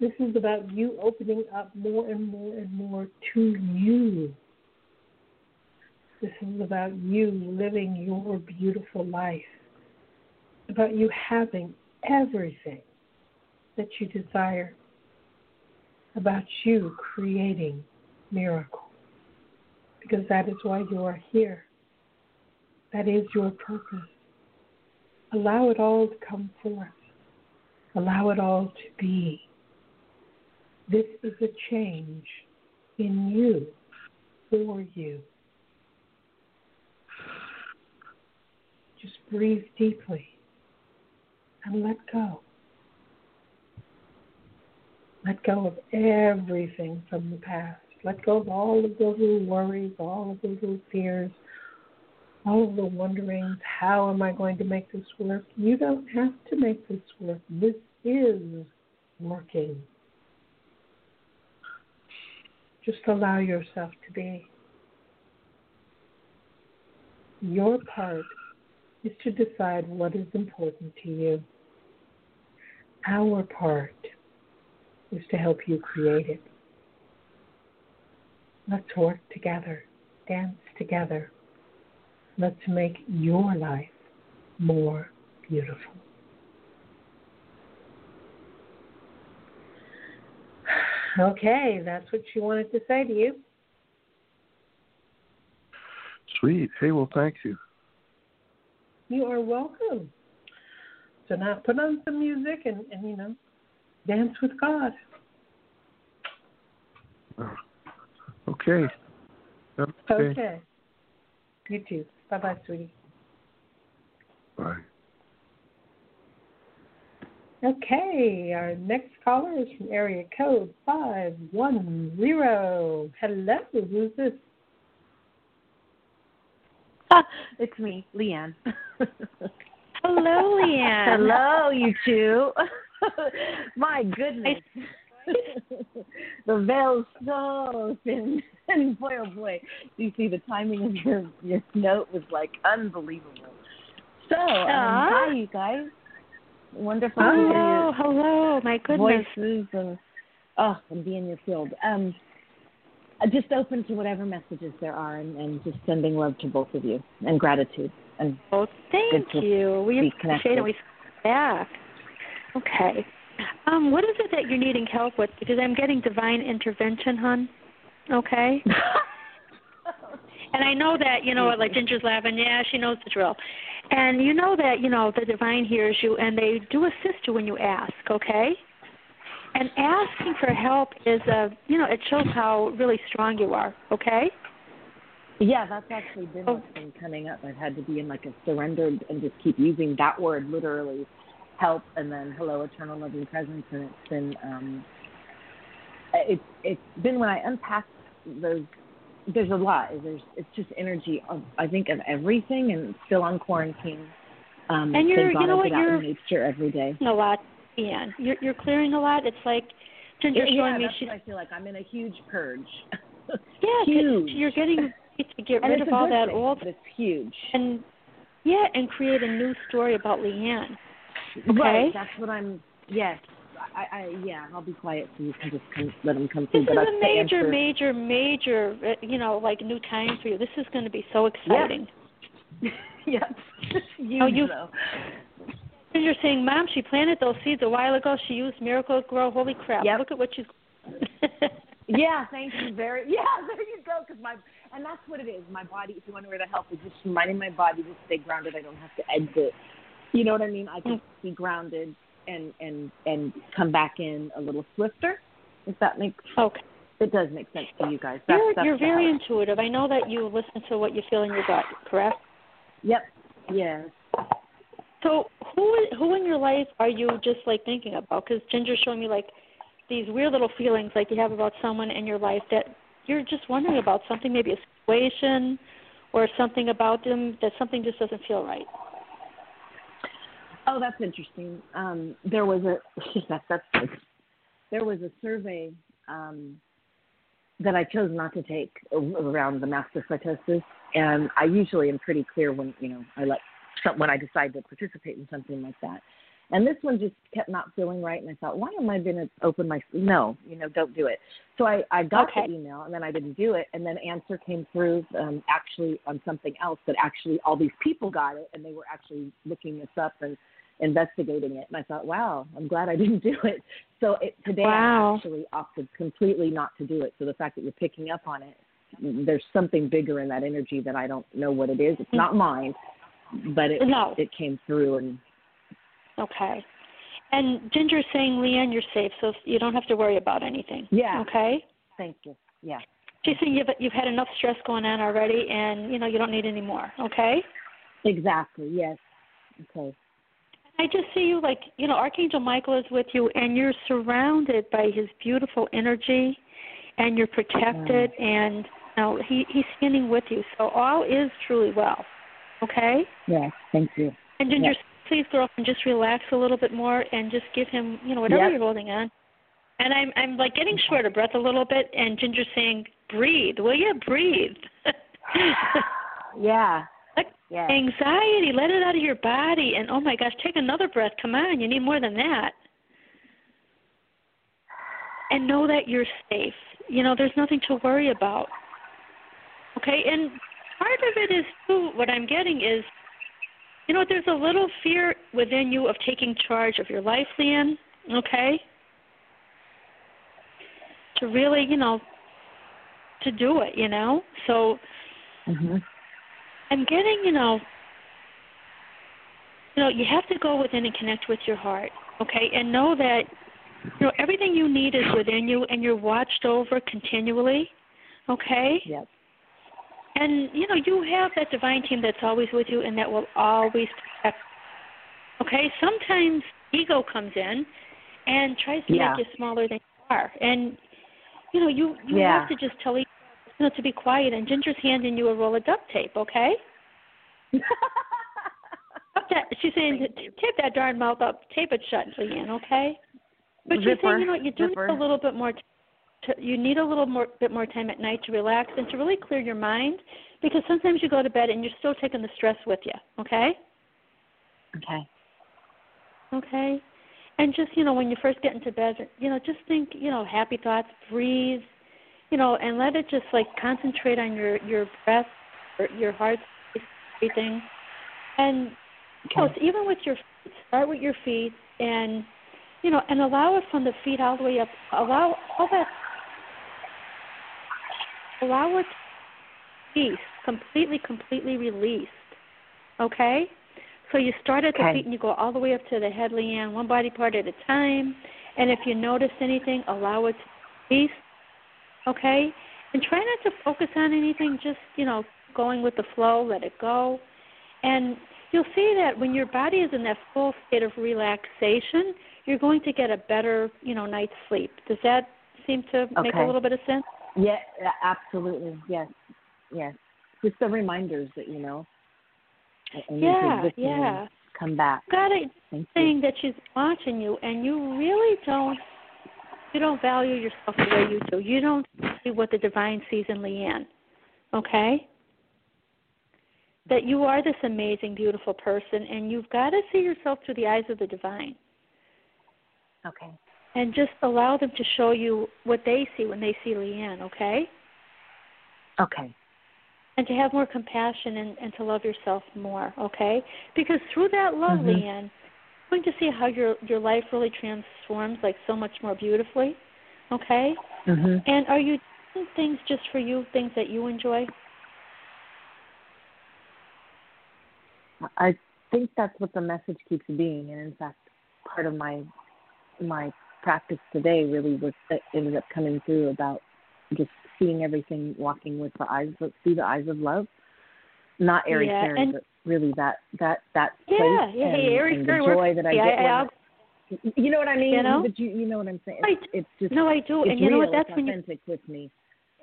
This is about you opening up more and more and more to you. This is about you living your beautiful life, about you having everything that you desire, about you creating miracles. Because that is why you are here. That is your purpose. Allow it all to come forth. Allow it all to be. This is a change in you, for you. Just breathe deeply and let go. Let go of everything from the past. Let go of all of those little worries, all of those little fears, all of the wonderings. How am I going to make this work? You don't have to make this work. This is working. Just allow yourself to be. Your part is to decide what is important to you. Our part is to help you create it. Let's work together, dance together. Let's make your life more beautiful. Okay, that's what she wanted to say to you. Sweet. Hey, well, thank you. You are welcome. So now put on some music and, and you know, dance with God. Oh, Okay. Okay. Okay. You too. Bye bye, sweetie. Bye. Okay, our next caller is from area code 510. Hello, who's this? [LAUGHS] it's me, Leanne. Hello, Leanne. [LAUGHS] Hello, you two. [LAUGHS] My goodness. [LAUGHS] the veil's so thin. And boy, oh boy, you see the timing of your your note was like unbelievable. So, um, hi, you guys. Wonderful Hello, hello, my goodness. voices and oh, and be in your field. Um, just open to whatever messages there are, and, and just sending love to both of you and gratitude. And Oh, thank you. We appreciate connected. it. We back. Okay. Um, what is it that you're needing help with? Because I'm getting divine intervention, hon. Okay. [LAUGHS] and I know that you know what, like Ginger's laughing. Yeah, she knows the drill. And you know that you know the divine hears you, and they do assist you when you ask. Okay. And asking for help is a, you know, it shows how really strong you are. Okay. Yeah, that's actually been what's been coming up. I've had to be in like a surrendered and just keep using that word literally, help, and then hello, eternal loving presence, and it's been um, it's it's been when I unpack those. There's a lot. There's it's just energy of I think of everything, and still on quarantine. Um, And you're- you know what, get out in you're- nature every day. A lot, Ian. You're you're clearing a lot. It's like Ginger's yeah, showing me that's she's what I feel like. I'm in a huge purge. [LAUGHS] yeah huge. you're getting to get And rid of all that thing, old but it's huge. and yeah, and create a new story about Leanne. Okay. Right, that's what I'm. Yes, I, I yeah. I'll be quiet so you can just come, let them come through. This but is a major, major, major, uh, you know, like new time for you. This is going to be so exciting. [LAUGHS] Yep. huge [LAUGHS] Oh, you- though. You're saying, Mom, she planted those seeds a while ago. She used Miracle-Gro. Holy crap! Yep. Look at what you. [LAUGHS] Yeah, thank you very. Yeah, there you go. Because my and that's what it is. My body. If you wonder where the help is, just reminding my body to stay grounded. I don't have to exit. You know what I mean? I can mm. be grounded and and and come back in a little swifter. If that makes okay. It does make sense to you guys. That's, You're that's you're very help. intuitive. I know that you listen to what you feel in your gut. Correct. Yep. Yes. So who who in your life are you just like thinking about? Because Ginger's showing me like these weird little feelings like you have about someone in your life that you're just wondering about something, maybe a situation or something about them that something just doesn't feel right. Oh, that's interesting. Um, there was a [LAUGHS] that's that's good. There was a survey um, that I chose not to take around the master psychosis, and I usually am pretty clear when you know I let some, when I decide to participate in something like that. And this one just kept not feeling right, and I thought, why am I going to open my? No, you know, don't do it. So I I got Okay. the email, and then I didn't do it, and then answer came through um, actually on something else that actually all these people got it, and they were actually looking this up and investigating it. And I thought, wow, I'm glad I [LAUGHS] didn't do it. So it, today Wow. I actually opted completely not to do it. So the fact that you're picking up on it, mm, there's something bigger in that energy that I don't know what it is. It's not mm-hmm. mine, but it No. it came through and Okay. And Ginger's saying, Leanne, you're safe, so you don't have to worry about anything. Yeah. Okay. thank you. Yeah. She's saying you've you've had enough stress going on already, and you know you don't need any more. Okay. Exactly. Yes. Okay. I just see you like you know Archangel Michael is with you, and you're surrounded by his beautiful energy, and you're protected, and you know he he's standing with you. So all is truly well. Okay. Yeah, Thank you. And Ginger, Yes. please, girlfriend, just relax a little bit more and just give him you know whatever Yep. you're holding on. And I'm I'm like getting short of breath a little bit, and Ginger's saying, "Breathe, will you breathe?" [LAUGHS] [SIGHS] yeah. Yeah. anxiety, let it out of your body, and oh my gosh, take another breath. Come on, you need more than that. And know that you're safe. You know, there's nothing to worry about. Okay, and part of it is too. What I'm getting is, you know, there's a little fear within you of taking charge of your life, Leanne. Okay. To really, you know, to do it, you know. So Mhm. I'm getting, you know, you know, you have to go within and connect with your heart, okay, and know that, you know, everything you need is within you, and you're watched over continually, okay. Yep. And you know, you have that divine team that's always with you, and that will always protect. Okay. Sometimes ego comes in and tries to Yeah. make you smaller than you are, and you know, you you Yeah. have to just tell ego, you know, to be quiet. And Ginger's handing you a roll of duct tape, okay? That, she's saying, tape that darn mouth up, tape it shut, Leanne, okay? But she's Zipper, saying, you know, you do zipper. need a little bit more. T- to, you need a little more bit more time at night to relax and to really clear your mind, because sometimes you go to bed and you're still taking the stress with you. Okay. Okay. Okay. And just you know, when you first get into bed, you know, just think, you know, happy thoughts, breathe, you know, and let it just like concentrate on your your breath, your, your heart, breathing, and you know, even with your feet, start with your feet, and you know, and allow it from the feet all the way up. Allow all that. Allow it to release, completely, completely released. Okay? So you start at the Okay. feet and you go all the way up to the head, Leanne, one body part at a time. And if you notice anything, allow it to release. Okay? And try not to focus on anything, just, you know, going with the flow, let it go. And you'll see that when your body is in that full state of relaxation, you're going to get a better, you know, night's sleep. Does that seem to make a little bit of sense? Yeah, absolutely. Yes. Yes. Just the reminders that you know. I- I need to Yeah, and yeah. Come back. Got it saying that she's watching you and you really don't you don't value yourself the way you do. You don't see what the divine sees in Leanne. Okay? That you are this amazing, beautiful person and you've got to see yourself through the eyes of the divine. Okay. And just allow them to show you what they see when they see Leanne, okay? Okay. and to have more compassion and, and to love yourself more, okay? Because through that love, Mhm. Leanne, going to see how your your life really transforms like so much more beautifully, okay? Mhm. And are you doing things just for you, things that you enjoy? I think that's what the message keeps being, and in fact, part of my my practice today really was ended up coming through about just seeing everything, walking with the eyes of, through the eyes of love, not airy Yeah, fairy, but really that that that Yeah, place yeah, and, hey, airy and the joy that I me. get. I- when- you know what I mean? You know? But you you know what I'm saying? It's, it's just No, I do. and you know what? That's when you authentic with me.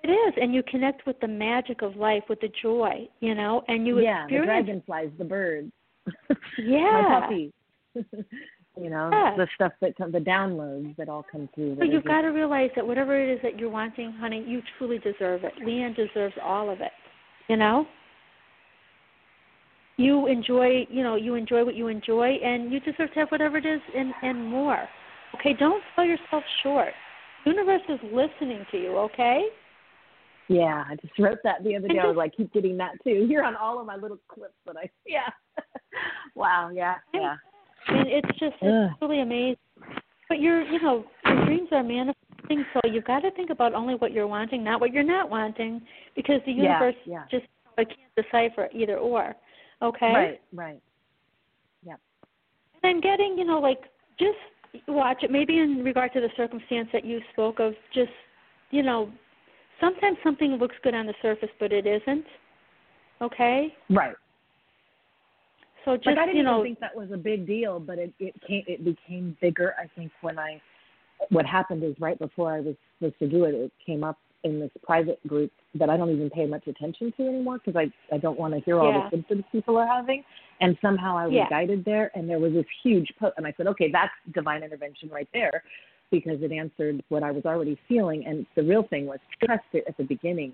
it is, and you connect with the magic of life, with the joy, you know, and you yeah, the dragonflies, the birds. [LAUGHS] Yeah. My puppy. [LAUGHS] you know, Yeah. the stuff that come, the downloads that all come through. But you've got to realize that whatever it is that you're wanting, honey, you truly deserve it. Leanne deserves all of it. You know? You enjoy, you know, you enjoy what you enjoy, and you deserve to have whatever it is and and more. Okay, don't sell yourself short. The universe is listening to you. Okay. Yeah, I just wrote that the other And day. I was just- like, keep getting that too. You're on all of my little clips that I. [LAUGHS] Yeah. wow. Yeah. Yeah. I mean, it's just Ugh. it's really amazing. But your, you know, your dreams are manifesting, so you've got to think about only what you're wanting, not what you're not wanting, because the Yeah, universe yeah. just I can't decipher either or. Okay. Right. Right. Yep. And I'm getting, you know, like just watch it. Maybe in regard to the circumstance that you spoke of, just you know, sometimes something looks good on the surface, but it isn't. Okay. Right. So just like I didn't you know, even think that was a big deal, but it it came it became bigger. I think when I what happened is right before I was supposed to do it, it came up in this private group that I don't even pay much attention to anymore because I I don't want to hear all Yeah. the symptoms people are having. And somehow I was Yeah. guided there, and there was this huge post, and I said, okay, that's divine intervention right there. because it answered what I was already feeling. And the real thing was trust it at the beginning.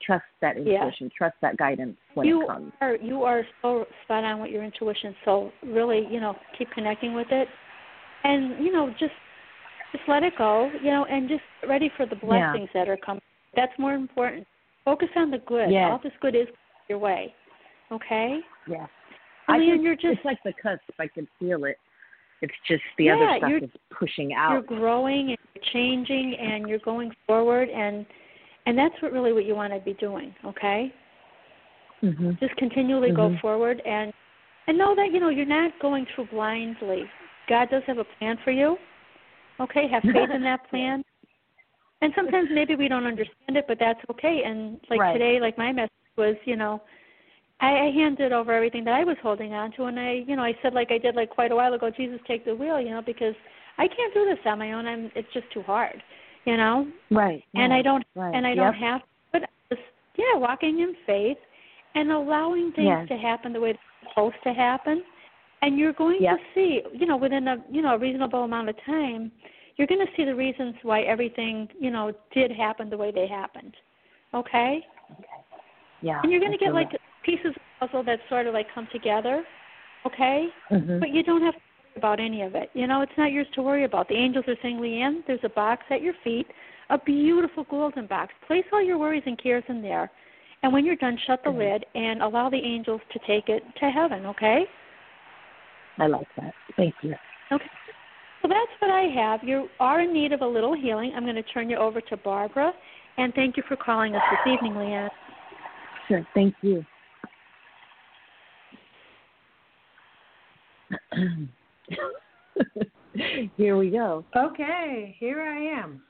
Trust that intuition. Trust that guidance when you it comes. are you are so spot on with your intuition. So really, you know, keep connecting with it, and you know, just just let it go. You know, and just ready for the Yeah. blessings that are coming. That's more important. Focus on the good. Yes. All this good is your way. Okay. Yeah. I mean, can, you're just it's like the cusp. I can feel it. It's just the Yeah, other stuff you're- is pushing out. you're growing and you're changing and you're going forward and and that's what really what you want to be doing okay hmm just continually go Mhm. forward and and know that you know you're not going through blindly god does have a plan for you okay have faith in that plan and sometimes maybe we don't understand it but that's okay and like Right. today like my message was you know I, I handed over everything that I was holding on to, and I, you know, I said like I did like quite a while ago, Jesus, take the wheel, you know, because I can't do this on my own. I'm, it's just too hard, you know. Right. And I don't, right. and I Yep. don't have, but just yeah, walking in faith and allowing things Yes. to happen the way they're supposed to happen, and you're going to see, you know, within a, you know, a reasonable amount of time, you're going to see the reasons why everything, you know, did happen the way they happened. Okay. Yeah. And you're going to get like pieces of puzzle that sort of like come together, okay? Mhm. But you don't have to worry about any of it. You know, it's not yours to worry about. The angels are saying, Leanne, there's a box at your feet, a beautiful golden box. Place all your worries and cares in there. And when you're done, shut the lid and allow the angels to take it to heaven, okay? I like that. Thank you. Okay. So that's what I have. You are in need of a little healing. I'm going to turn you over to Barbara. And thank you for calling us this evening, Leanne. Sure. Thank you. [COUGHS] Here we go. Okay, here I am.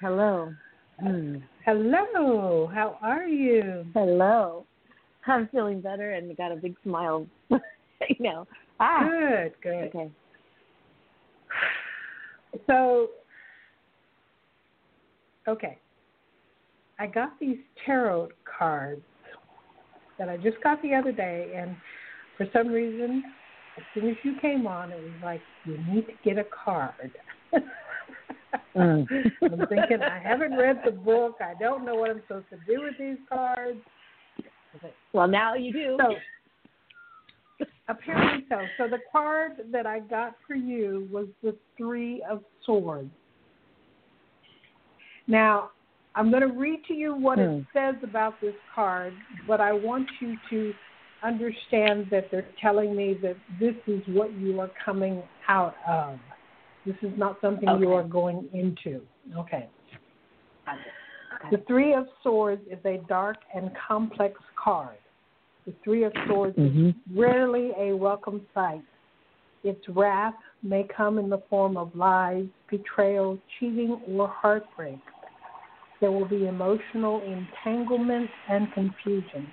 Hello. Hmm. Hello, how are you? Hello. I'm feeling better and got a big smile [LAUGHS] [LAUGHS] right now. Ah. Good, good. Okay. So, okay. I got these tarot cards that I just got the other day, and for some reason, as soon as you came on, it was like, you need to get a card. [LAUGHS] Mm. I'm thinking, I haven't read the book. I don't know what I'm supposed to do with these cards. Well, now you do. So, apparently so. So the card that I got for you was the Three of Swords. Now, I'm going to read to you what Hmm. it says about this card, but I want you to understand that they're telling me that this is what you are coming out of. This is not something you are going into. Okay. Okay. The Three of Swords is a dark and complex card. The Three of Swords Mhm. is rarely a welcome sight. Its wrath may come in the form of lies, betrayal, cheating, or heartbreak. There will be emotional entanglement and confusion.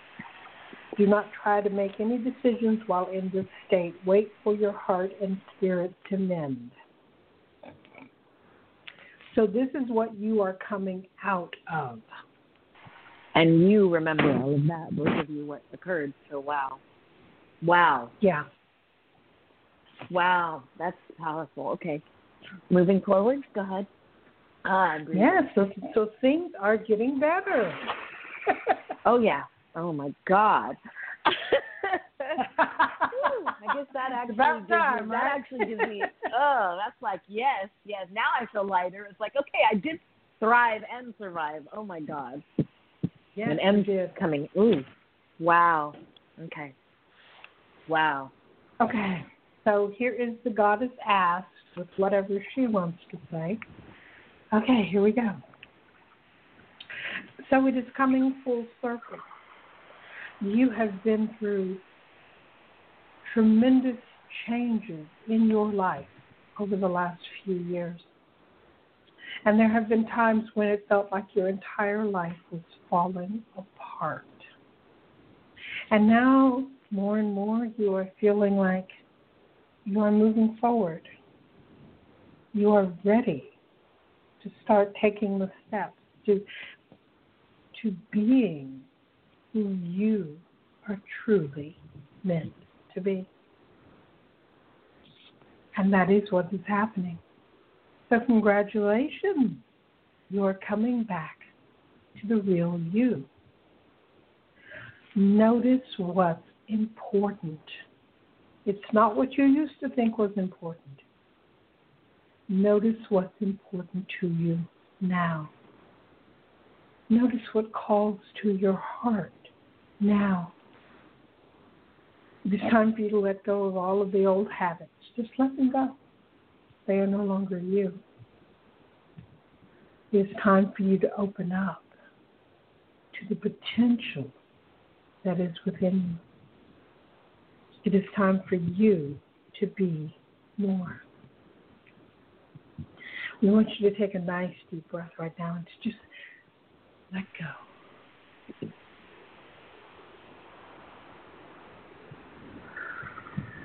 Do not try to make any decisions while in this state. Wait for your heart and spirit to mend. So, this is what you are coming out of. And you remember all of that, both of you, what occurred. So, wow. Wow. Yeah. Wow. That's powerful. Okay. Moving forward, go ahead. Ah, Yeah, so, so things are getting better. [LAUGHS] Oh, yeah. Oh, my God. I guess that actually gives time, me, that actually gives me [LAUGHS] oh that's like yes yes now I feel lighter it's like okay I did thrive and survive oh my god yes, and M's did. coming ooh wow okay wow Okay, so here is the goddess asked with whatever she wants to say. Okay, here we go. So it is coming full circle. You have been through tremendous changes in your life over the last few years. And there have been times when it felt like your entire life was falling apart. And now, more and more, you are feeling like you are moving forward. You are ready to start taking the steps to, to being who you are truly meant to be. And that is what is happening. So, congratulations. You are coming back to the real you. Notice what's important. It's not what you used to think was important. Notice what's important to you now. Notice what calls to your heart now. It is time for you to let go of all of the old habits. Just let them go. They are no longer you. It is time for you to open up to the potential that is within you. It is time for you to be more. We want you to take a nice deep breath right now and to just let go.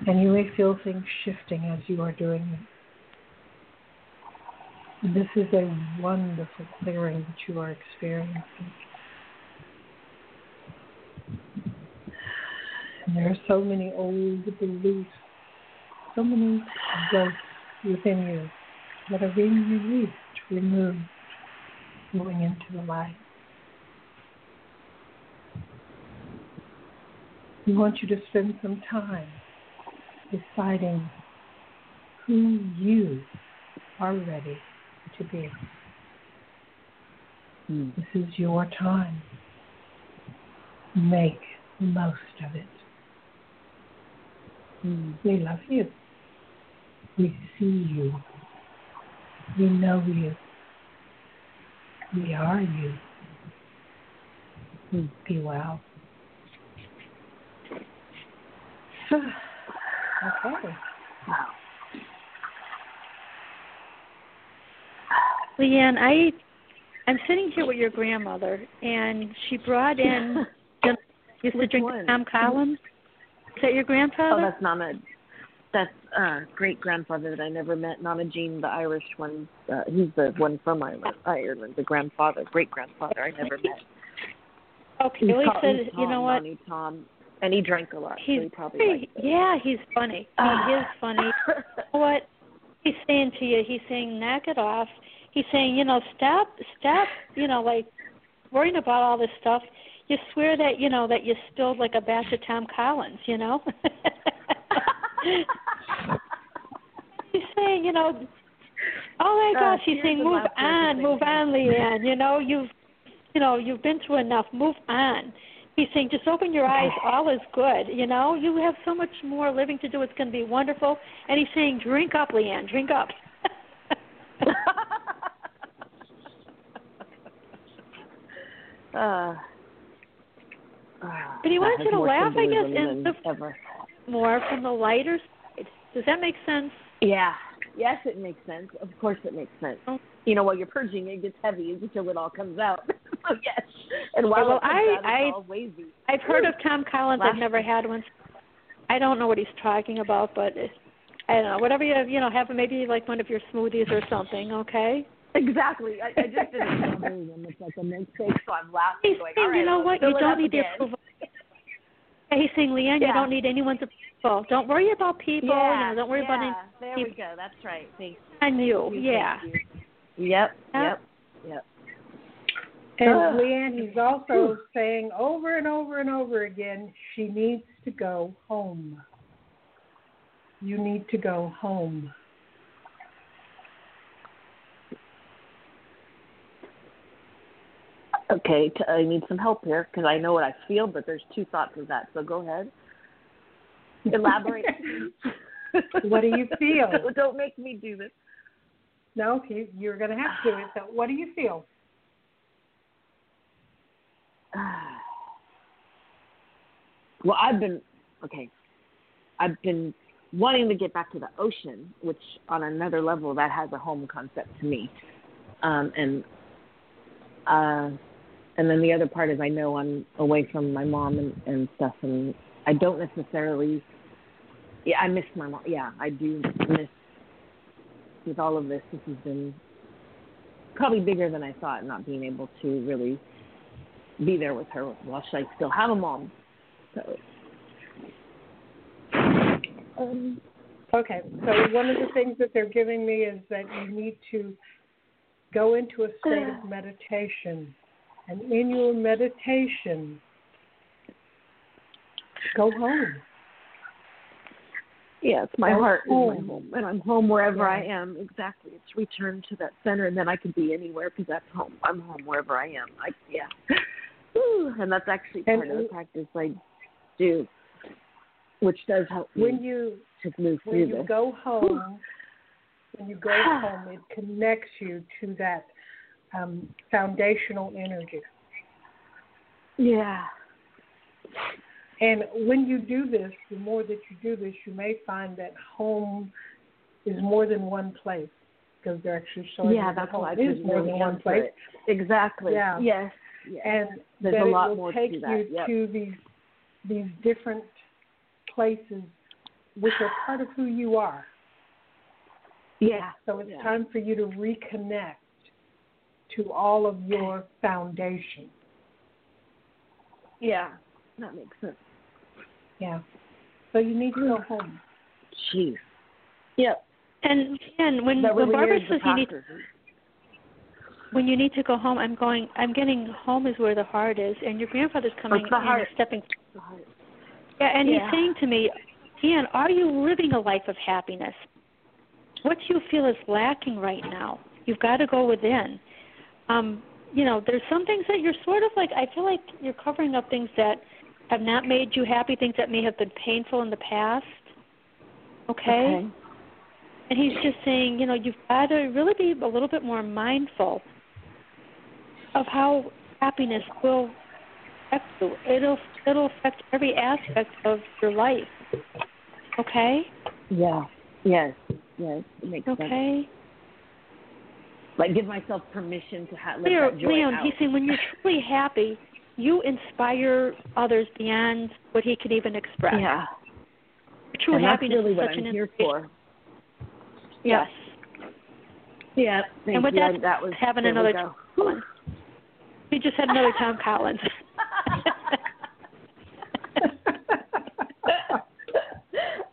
And you may feel things shifting as you are doing it. This is a wonderful clearing that you are experiencing. And there are so many old beliefs, so many ghosts within you that are being released, removed, going into the light. We want you to spend some time deciding who you are ready to be. Mm. This is your time. Make the most of it. Mm. We love you. We see you. We know you. We are you. Mm. Be well. [SIGHS] okay. Wow. Leanne, I I'm sitting here with your grandmother, and she brought in [LAUGHS] used to drink one? Tom Collins. Is that your grandfather? Oh, that's Nana. That's uh, great grandfather that I never met. Nana Jean, the Irish one. Uh, he's the one from Ireland. Ireland, the grandfather, great grandfather. I never met. okay, He's well, he said, he's you know Tom, what? Nani Tom, and he drank a lot. so He's he probably it. yeah, he's funny. He is funny. [LAUGHS] You know what? He's saying to you, he's saying, knock it off. He's saying, you know, stop, stop, you know, like worrying about all this stuff. You swear that, you know, that you spilled like a batch of Tom Collins, you know. [LAUGHS] he's saying, you know, oh my gosh, he's saying, move laughter at the on, move on, Leanne. You know, you've, you know, you've been through enough. Move on. He's saying, just open your eyes. All is good. You know, you have so much more living to do. It's going to be wonderful. And he's saying, drink up, Leanne. Drink up. [LAUGHS] uh, uh, But he wants you to laugh, I guess, and the- ever. more from the lighter side. Does that make sense? Yeah. Yes, it makes sense. Of course, it makes sense. Oh. You know, while you're purging, it gets heavy until it all comes out. [LAUGHS] so yes. And while well, I, out, it's I, all wavy. I've heard of Tom Collins. I've never had one. I don't know what he's talking about, but it, I don't know. Whatever you you know, have maybe like one of your smoothies or something. Okay. Exactly. I, I just did a strawberry one. It's like a milkshake, so I'm laughing. He's going, saying, all right, you know what? You don't need the again. approval. Yeah, He's saying, Leanne, you don't need anyone's approval. Don't worry about people. Yeah, you know, don't worry yeah, about There any we go. That's right. Thanks. on you. you, Yeah. thank you. Yep. Yep. Yep. And Ah. Leanne, he's also saying over and over and over again, she needs to go home. You need to go home. Okay, t- I need some help here because I know what I feel, but there's two thoughts of that. So go ahead. Elaborate. [LAUGHS] What do you feel? don't, [LAUGHS] don't make me do this. No, you, you're going to have to do it. So, what do you feel? [SIGHS] Well, I've been okay. I've been wanting to get back to the ocean, which on another level that has a home concept to me. Um, and uh, and then the other part is I know I'm away from my mom and, and stuff, and I don't necessarily. Yeah, I miss my mom. Yeah, I do miss. With all of this, this has been probably bigger than I thought, not being able to really be there with her while I still have a mom. So, um, Okay, so one of the things that they're giving me is that you need to go into a state of [SIGHS] meditation. And in your meditation, go home. Yeah, it's my Go heart home. is my home, and I'm home wherever Yeah. I am. Exactly, it's return to that center, and then I can be anywhere because that's home. I'm home wherever I am. I yeah, [LAUGHS] Whew, and that's actually And part of the practice I do, which does help me When you to move when through you this. go home, when you go [SIGHS] home, it connects you to that um, foundational energy. Yeah, And when you do this, the more that you do this, you may find that home is more than one place because they're actually showing yeah, that's home why I is more than one place. it. Exactly. Yeah. Yes. yes. And There's that a it lot will more to take you yep. to these these different places which are part of who you are. yeah. So it's Yeah. time for you to reconnect to all of your foundation. Yeah. That makes sense. Yeah. So you need to go home. Jeez. Yep. And and when that when really Barbara is the says you need process. when you need to go home, I'm going. I'm getting home is where the heart is, and your grandfather's coming It's the heart. and stepping. The heart. Yeah, and Yeah. he's saying to me, Ian, are you living a life of happiness? What do you feel is lacking right now. You've got to go within. Um, you know, there's some things that you're sort of like. I feel like you're covering up things that have not made you happy, things that may have been painful in the past. Okay. Okay. And he's just saying, you know, you've got to really be a little bit more mindful of how happiness will affect you. It'll it'll affect every aspect of your life. Okay? Yeah. Yes. Yes. It makes sense. Like give myself permission to have let Leo, that joy Leon, out. he's saying when you're truly happy, you inspire others beyond what he can even express. Yeah. True and happiness really is what such I'm an here for. Yes. Yeah. And with that, that was having another. Tom Collins. We just had another Tom Collins. [LAUGHS]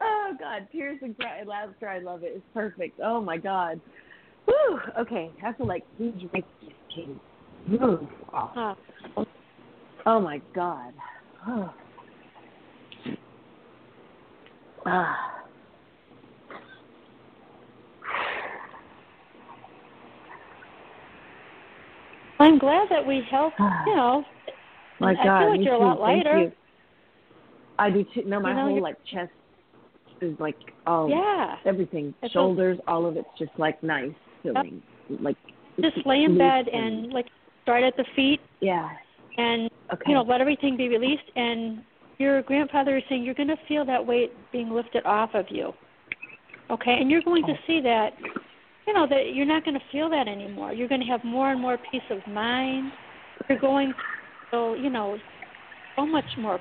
oh God, tears and cry, laughter. I love it. It's perfect. Oh my God. Woo. Okay, I have to like this king. Woo. Oh. Oh. oh my God. Oh. [SIGHS] Ah. I'm glad that we helped. [SIGHS] You know, My I God. feel like you're a lot lighter. I do too. No, my You know, whole you're- like chest is like oh Yeah. everything, It's shoulders, all of it's just like nice like just lay in bed and like start at the feet. Yeah. and Okay. you know let everything be released and your grandfather is saying you're going to feel that weight being lifted off of you. Okay? And you're going to oh. see that you know that you're not going to feel that anymore. You're going to have more and more peace of mind. You're going to feel you know so much more.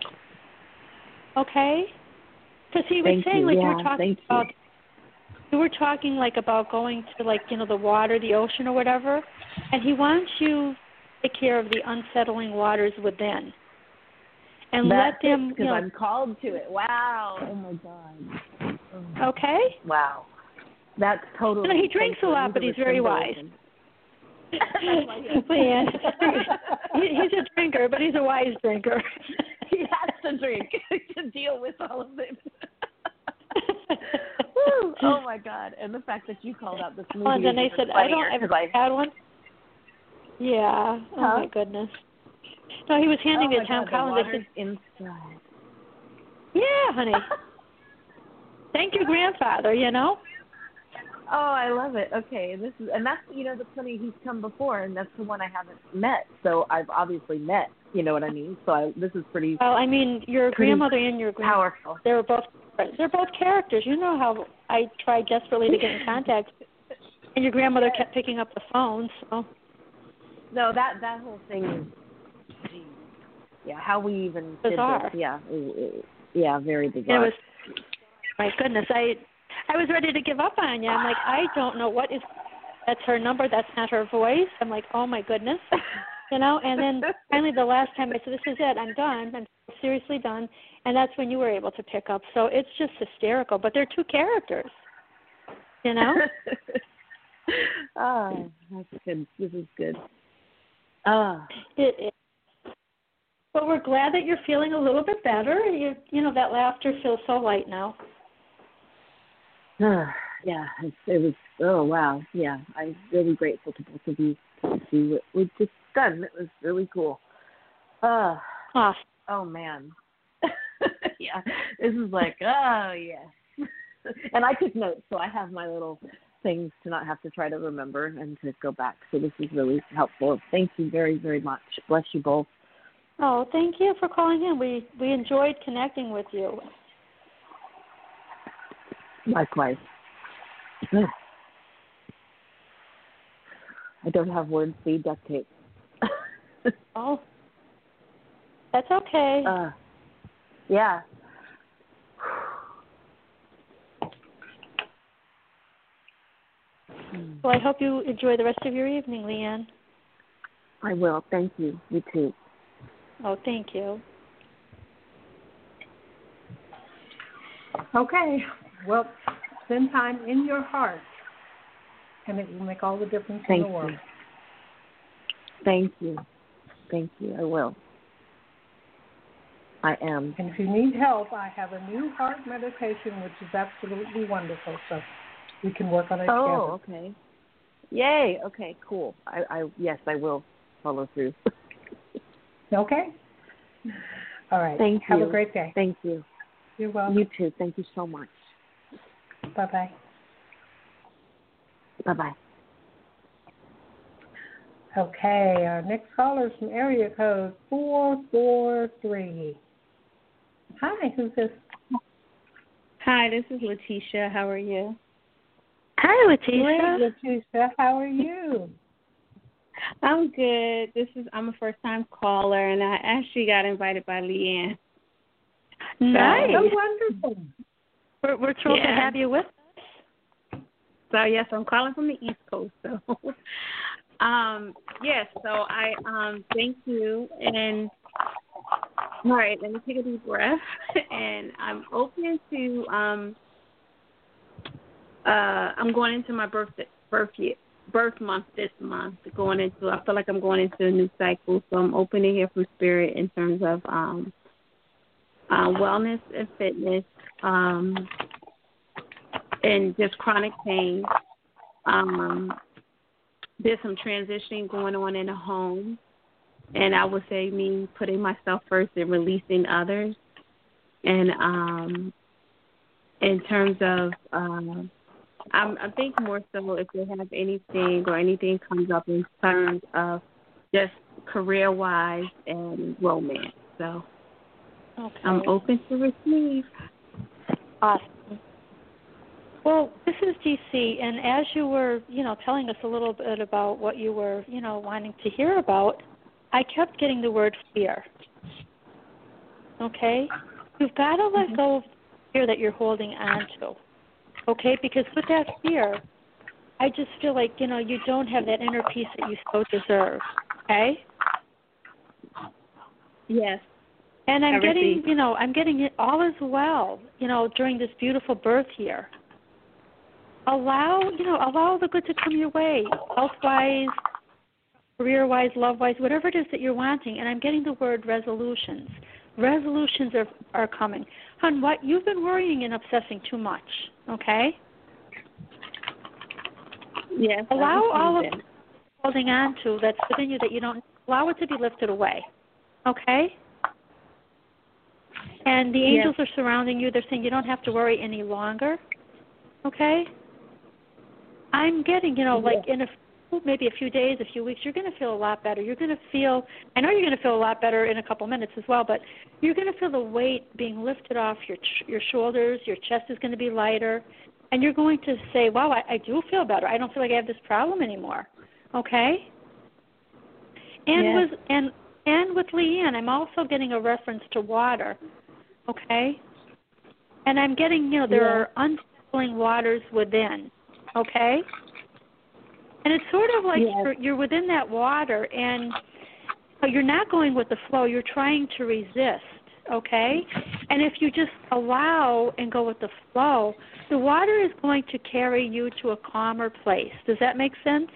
Okay? Because he was Thank saying you. like Yeah, were talking thank you. You were talking like about going to like you know the water the ocean or whatever and he wants you to take care of the unsettling waters within and That's let them because you know I'm called to it. Wow. Oh my God. Oh. okay Wow. That's totally. You know, he drinks a lot, but he's very symbolism. but yeah he, he's a drinker but he's a wise drinker [LAUGHS] he has to drink [LAUGHS] to deal with all of it. [LAUGHS] Oh my God! And the fact that you called out this. Oh, and then they said, I don't ever I, had one. Yeah. Oh my goodness. No, he was handing oh my a Tom Collins. I said, inside. Yeah, honey. [LAUGHS] Thank you, grandfather. You know. Oh, I love it. Okay, and this is and that's you know the funny he's come before, and that's the one I haven't met. So I've obviously met. You know what I mean? So I, this is pretty Well, I mean, your grandmother and your grandfather. powerful. They were both. They're both characters. You know how I tried desperately to get in contact, [LAUGHS] and your grandmother kept picking up the phone. So. No, that that whole thing is, geez. yeah, how we even did Bizarre. this, yeah, it- it- yeah, very bizarre. it was. My goodness, I. I was ready to give up on you. I'm like, I don't know what is. That's her number. That's not her voice. I'm like, oh my goodness. [LAUGHS] you know and then [LAUGHS] finally the last time i said this is it i'm done i'm seriously done, and that's when you were able to pick up. So it's just hysterical. But they're two characters, you know. oh, [LAUGHS] that's good. This is good. Ah, it is. Well, we're glad that you're feeling a little bit better. You, you know, that laughter feels so light now. Ah, yeah, it, it was. Oh wow, yeah. I'm really grateful to both of you to see what we just done. It was really cool. Uh, oh, oh man. [LAUGHS] yeah, this is like, oh yes. [LAUGHS] and I took notes, so I have my little things to not have to try to remember and to go back. So this is really helpful. Thank you very, very much. Bless you both. Oh, thank you for calling in. We we enjoyed connecting with you. Likewise. [SIGHS] I don't have words for duct tape. [LAUGHS] oh, that's okay. Uh, yeah. Well, I hope you enjoy the rest of your evening, Leanne. I will. Thank you. You too. Oh, thank you. Okay. Well, spend time in your heart, and it will make all the difference Thank in the world. You. Thank you. Thank you. I will. I am. And if you need help, I have a new heart meditation, which is absolutely wonderful. So we can work on it oh, together. okay. Yay. Okay. Cool. I, I yes, I will follow through. [LAUGHS] okay. All right. Thank have you. Have a great day. Thank you. You're welcome. You too. Thank you so much. Bye bye. Bye bye. Okay, our next caller is from area code four four three. Hi, who's this? Hi, this is Letitia. How are you? Hi, Letitia. Great, Letitia. How are you? I'm good. This is I'm a first time caller, and I actually got invited by Leanne. Nice. So wonderful. We're, we're thrilled yeah. to have you with us. So yes, I'm calling from the East Coast. So, [LAUGHS] um, yes. So I um thank you and all right. Let me take a deep breath, [LAUGHS] and I'm open to um. Uh, I'm going into my birth birth year, birth month this month. Going into, I feel like I'm going into a new cycle, so I'm open to hear from spirit in terms of um, uh, wellness and fitness, um, and just chronic pain. Um, there's some transitioning going on in the home, and I would say me putting myself first and releasing others. And um, in terms of, uh, I'm, I think more so if they have anything or anything comes up in terms of just career wise and romance. So okay. I'm open to receive. Awesome. Well, this is DC, and as you were, you know, telling us a little bit about what you were, you know, wanting to hear about, I kept getting the word fear. Okay? You've got to let go of fear that you're holding on to. Okay? Because with that fear, I just feel like, you know, you don't have that inner peace that you so deserve. Okay? Yes. And I'm getting, you know, I'm getting it all as well, you know, during this beautiful birth year. Allow, you know, allow the good to come your way, health wise, career wise, love wise, whatever it is that you're wanting. And I'm getting the word resolutions. Resolutions are are coming. Hon, what you've been worrying and obsessing too much, okay? Yes. Allow all of it. holding on to that's within you that you don't allow it to be lifted away. Okay? And the Yes. angels are surrounding you. They're saying you don't have to worry any longer. Okay? I'm getting, you know, like in a maybe a few days, a few weeks, you're going to feel a lot better. You're going to feel I know you're going to feel a lot better in a couple minutes as well, but you're going to feel the weight being lifted off your ch- your shoulders, your chest is going to be lighter, and you're going to say, "Wow, I, I do feel better. I don't feel like I have this problem anymore." Okay? And Yes. with and and with Leanne, I'm also getting a reference to water. Okay? And I'm getting, you know, there Yeah. are unsettling waters within. Okay? And it's sort of like Yes. you're, you're within that water and you're not going with the flow. You're trying to resist. okay? And if you just allow and go with the flow, the water is going to carry you to a calmer place. Does that make sense?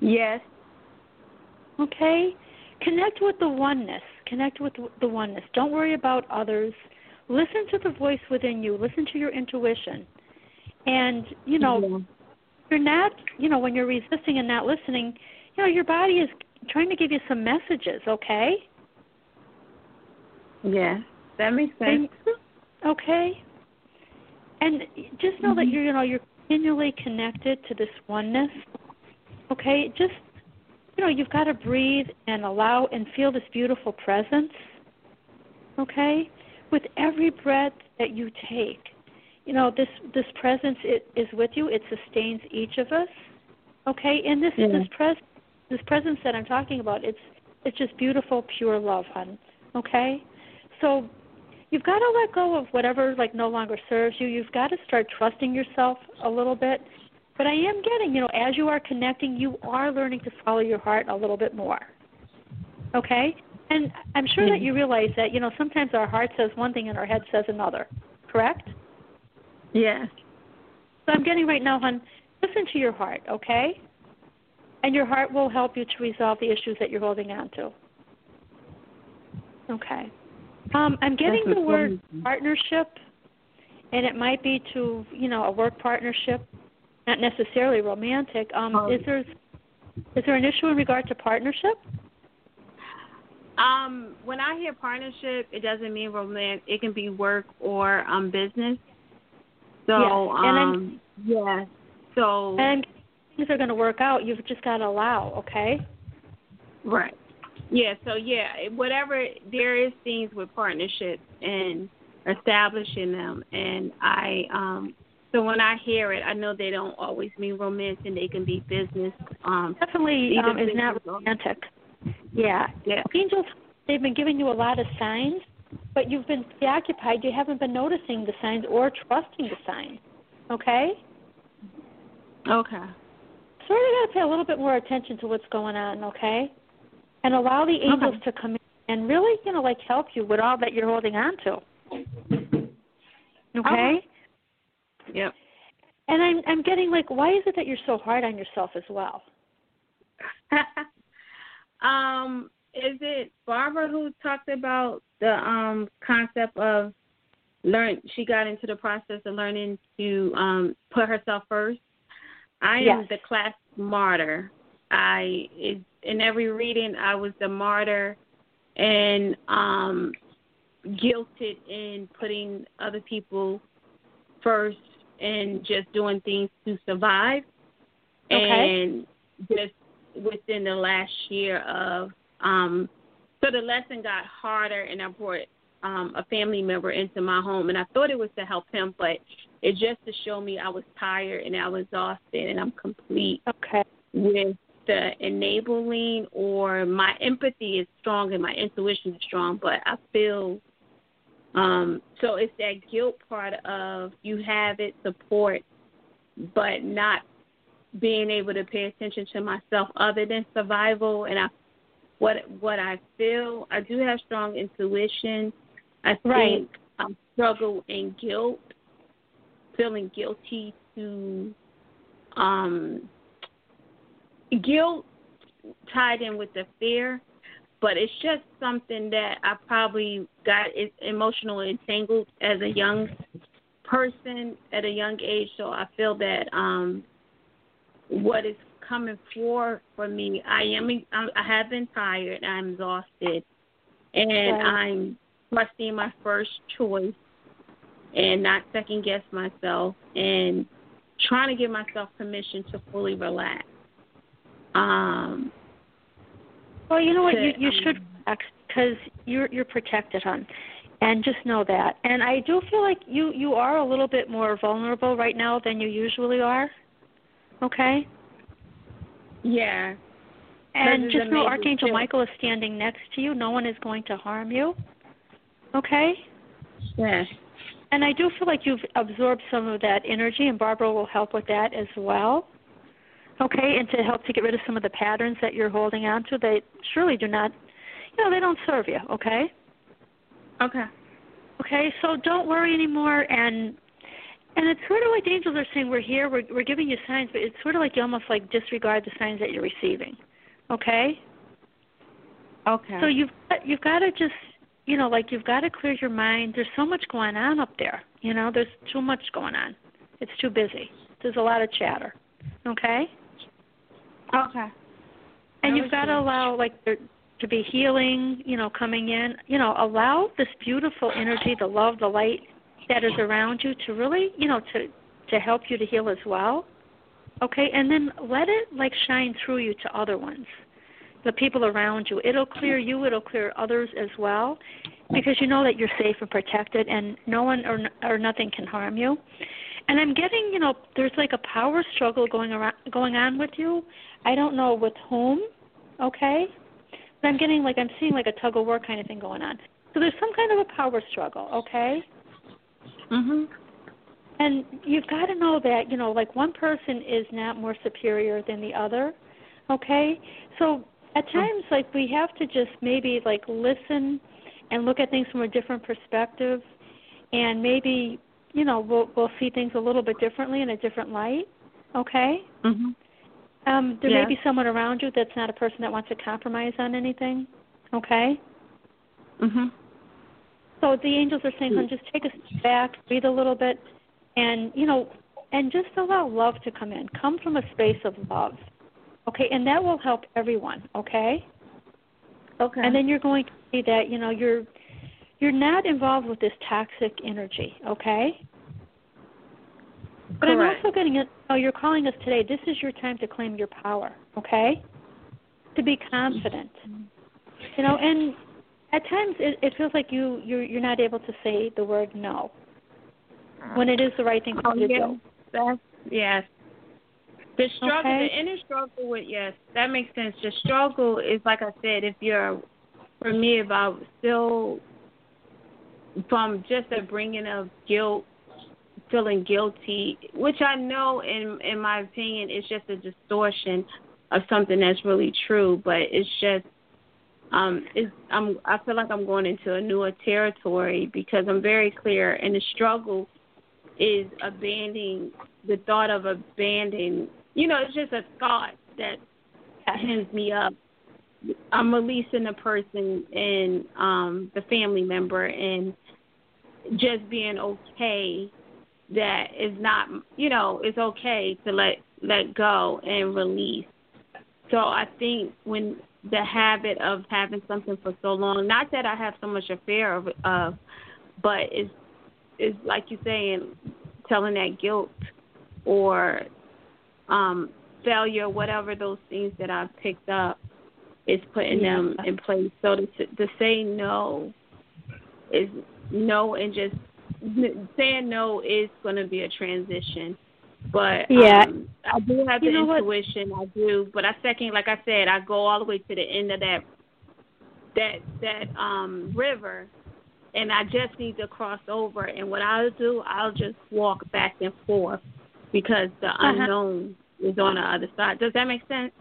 Yes. Okay? Connect with the oneness. Connect with the oneness. Don't worry about others. Listen to the voice within you. Listen to your intuition. And, you know, mm-hmm. you're not, you know, when you're resisting and not listening, you know, your body is trying to give you some messages, okay? Yeah, that makes sense. And, okay. And just know mm-hmm. that you're, you know, you're continually connected to this oneness. Okay, just you know, you've got to breathe and allow and feel this beautiful presence. Okay, with every breath that you take, you know this this presence it, is with you. It sustains each of us. Okay, and this yeah. this pres this presence that I'm talking about, it's it's just beautiful, pure love, hon. Okay, so you've got to let go of whatever like no longer serves you. You've got to start trusting yourself a little bit. But I am getting, you know, as you are connecting, you are learning to follow your heart a little bit more. Okay? And I'm sure that mm-hmm. you realize that, you know, sometimes our heart says one thing and our head says another. Correct? Yeah. So I'm getting right now, hon, listen to your heart, okay? And your heart will help you to resolve the issues that you're holding on to. Okay. Um, I'm getting That's the word partnership, and it might be to you know a work partnership, not necessarily romantic. Um, um, is there is there an issue in regard to partnership? Um, when I hear partnership, it doesn't mean romantic. It can be work or um business. So yes. and um, yeah. So and things are going to work out. You've just got to allow. Okay. Right. Yeah, so yeah, whatever there is things with partnerships and establishing them and I um so when I hear it, I know they don't always mean romantic. They can be business. Um, Definitely um, is not romantic. Yeah. Yeah. Angels, they've been giving you a lot of signs, but you've been preoccupied. You haven't been noticing the signs or trusting the signs. Okay. Okay. Sort of got to pay a little bit more attention to what's going on. Okay and allow the angels okay. to come in and really, you know, like help you with all that you're holding on to. Okay? Yep. And I'm I'm getting like why is it that you're so hard on yourself as well? [LAUGHS] um, is it Barbara who talked about the um concept of learn she got into the process of learning to um put herself first? I yes. am the class martyr. I it, in every reading I was the martyr and um guilted in putting other people first and just doing things to survive. Okay. And just within the last year of um so the lesson got harder and I brought um a family member into my home and I thought it was to help him but it just to show me I was tired and I was exhausted and I'm complete okay. with the enabling or my empathy is strong and my intuition is strong, but I feel um so it's that guilt part of you have it support but not being able to pay attention to myself other than survival and I what what I feel I do have strong intuition. I right. think I struggle in guilt, feeling guilty to um guilt tied in with the fear, but it's just something that I probably got emotionally entangled as a young person at a young age. So I feel that um what is coming for for me, I am I have been tired, I'm exhausted, and right. I'm trusting my first choice and not second guess myself and trying to give myself permission to fully relax. Um, well, you know what? to, You you um, should because you're you're protected, hon, and just know that. And I do feel like you you are a little bit more vulnerable right now than you usually are. Okay. Yeah. And just know Archangel too. Michael is standing next to you. No one is going to harm you. Okay. Yeah. And I do feel like you've absorbed some of that energy, and Barbara will help with that as well. Okay, and to help to get rid of some of the patterns that you're holding on to, they surely do not, you know, they don't serve you. Okay. Okay. Okay, so don't worry anymore and and it's sort of like the angels are saying we're here, we're we're giving you signs, but it's sort of like you almost like disregard the signs that you're receiving. Okay? Okay. So you've got, you've got to just you know like you've got to clear your mind. There's so much going on up there. You know, there's too much going on. It's too busy. There's a lot of chatter. Okay? Okay. And you've got to allow like there to be healing, you know, coming in. You know, allow this beautiful energy, the love, the light that is around you to really, you know, to to help you to heal as well. Okay? And then let it like shine through you to other ones. The people around you. It'll clear you, it'll clear others as well because you know that you're safe and protected and no one or or nothing can harm you. And I'm getting, you know, there's like a power struggle going around going on with you. I don't know with whom, okay? But I'm getting like I'm seeing like a tug of war kind of thing going on. So there's some kind of a power struggle, okay? Mhm. And you've got to know that, you know, like one person is not more superior than the other, okay? So at times like we have to just maybe like listen and look at things from a different perspective and maybe you know we'll we'll see things a little bit differently in a different light okay Mhm. um there Yes. may be someone around you that's not a person that wants to compromise on anything okay Mhm. So the angels are saying, "Hon, just take a step back, breathe a little bit, and you know, and just allow love to come in. Come from a space of love, okay? And that will help everyone, okay? Okay. And then you're going to see that you know you're you're not involved with this toxic energy, okay? But I'm also getting it. Oh, you're calling us today. This is your time to claim your power, okay? To be confident, you know. And at times it, it feels like you you're you're not able to say the word no mm. when it is the right thing for Oh, you to yes. do. That's yes. The struggle, Okay. the inner struggle with yes, that makes sense. The struggle is like I said, if you're for me about still from just a bringing of guilt, feeling guilty, which I know in in my opinion is just a distortion of something that's really true, but it's just um it's I'm I feel like I'm going into a newer territory because I'm very clear and the struggle is abandoning the thought of abandoning you know, it's just a thought that hens me up. I'm releasing the person and um the family member and just being okay that is not you know, it's okay to let let go and release. So I think when the habit of having something for so long, not that I have so much affair of, of but it's it's like you saying, telling that guilt or um failure, whatever those things that I've picked up, is putting them in place. So to to say no is no, and just saying no is going to be a transition. But Yeah. um, I do have You the know what? intuition. I do, but I second, like I said, I go all the way to the end of that that that um river and I just need to cross over and what I'll do, I'll just walk back and forth because the Uh-huh. unknown is on the other side. Does that make sense?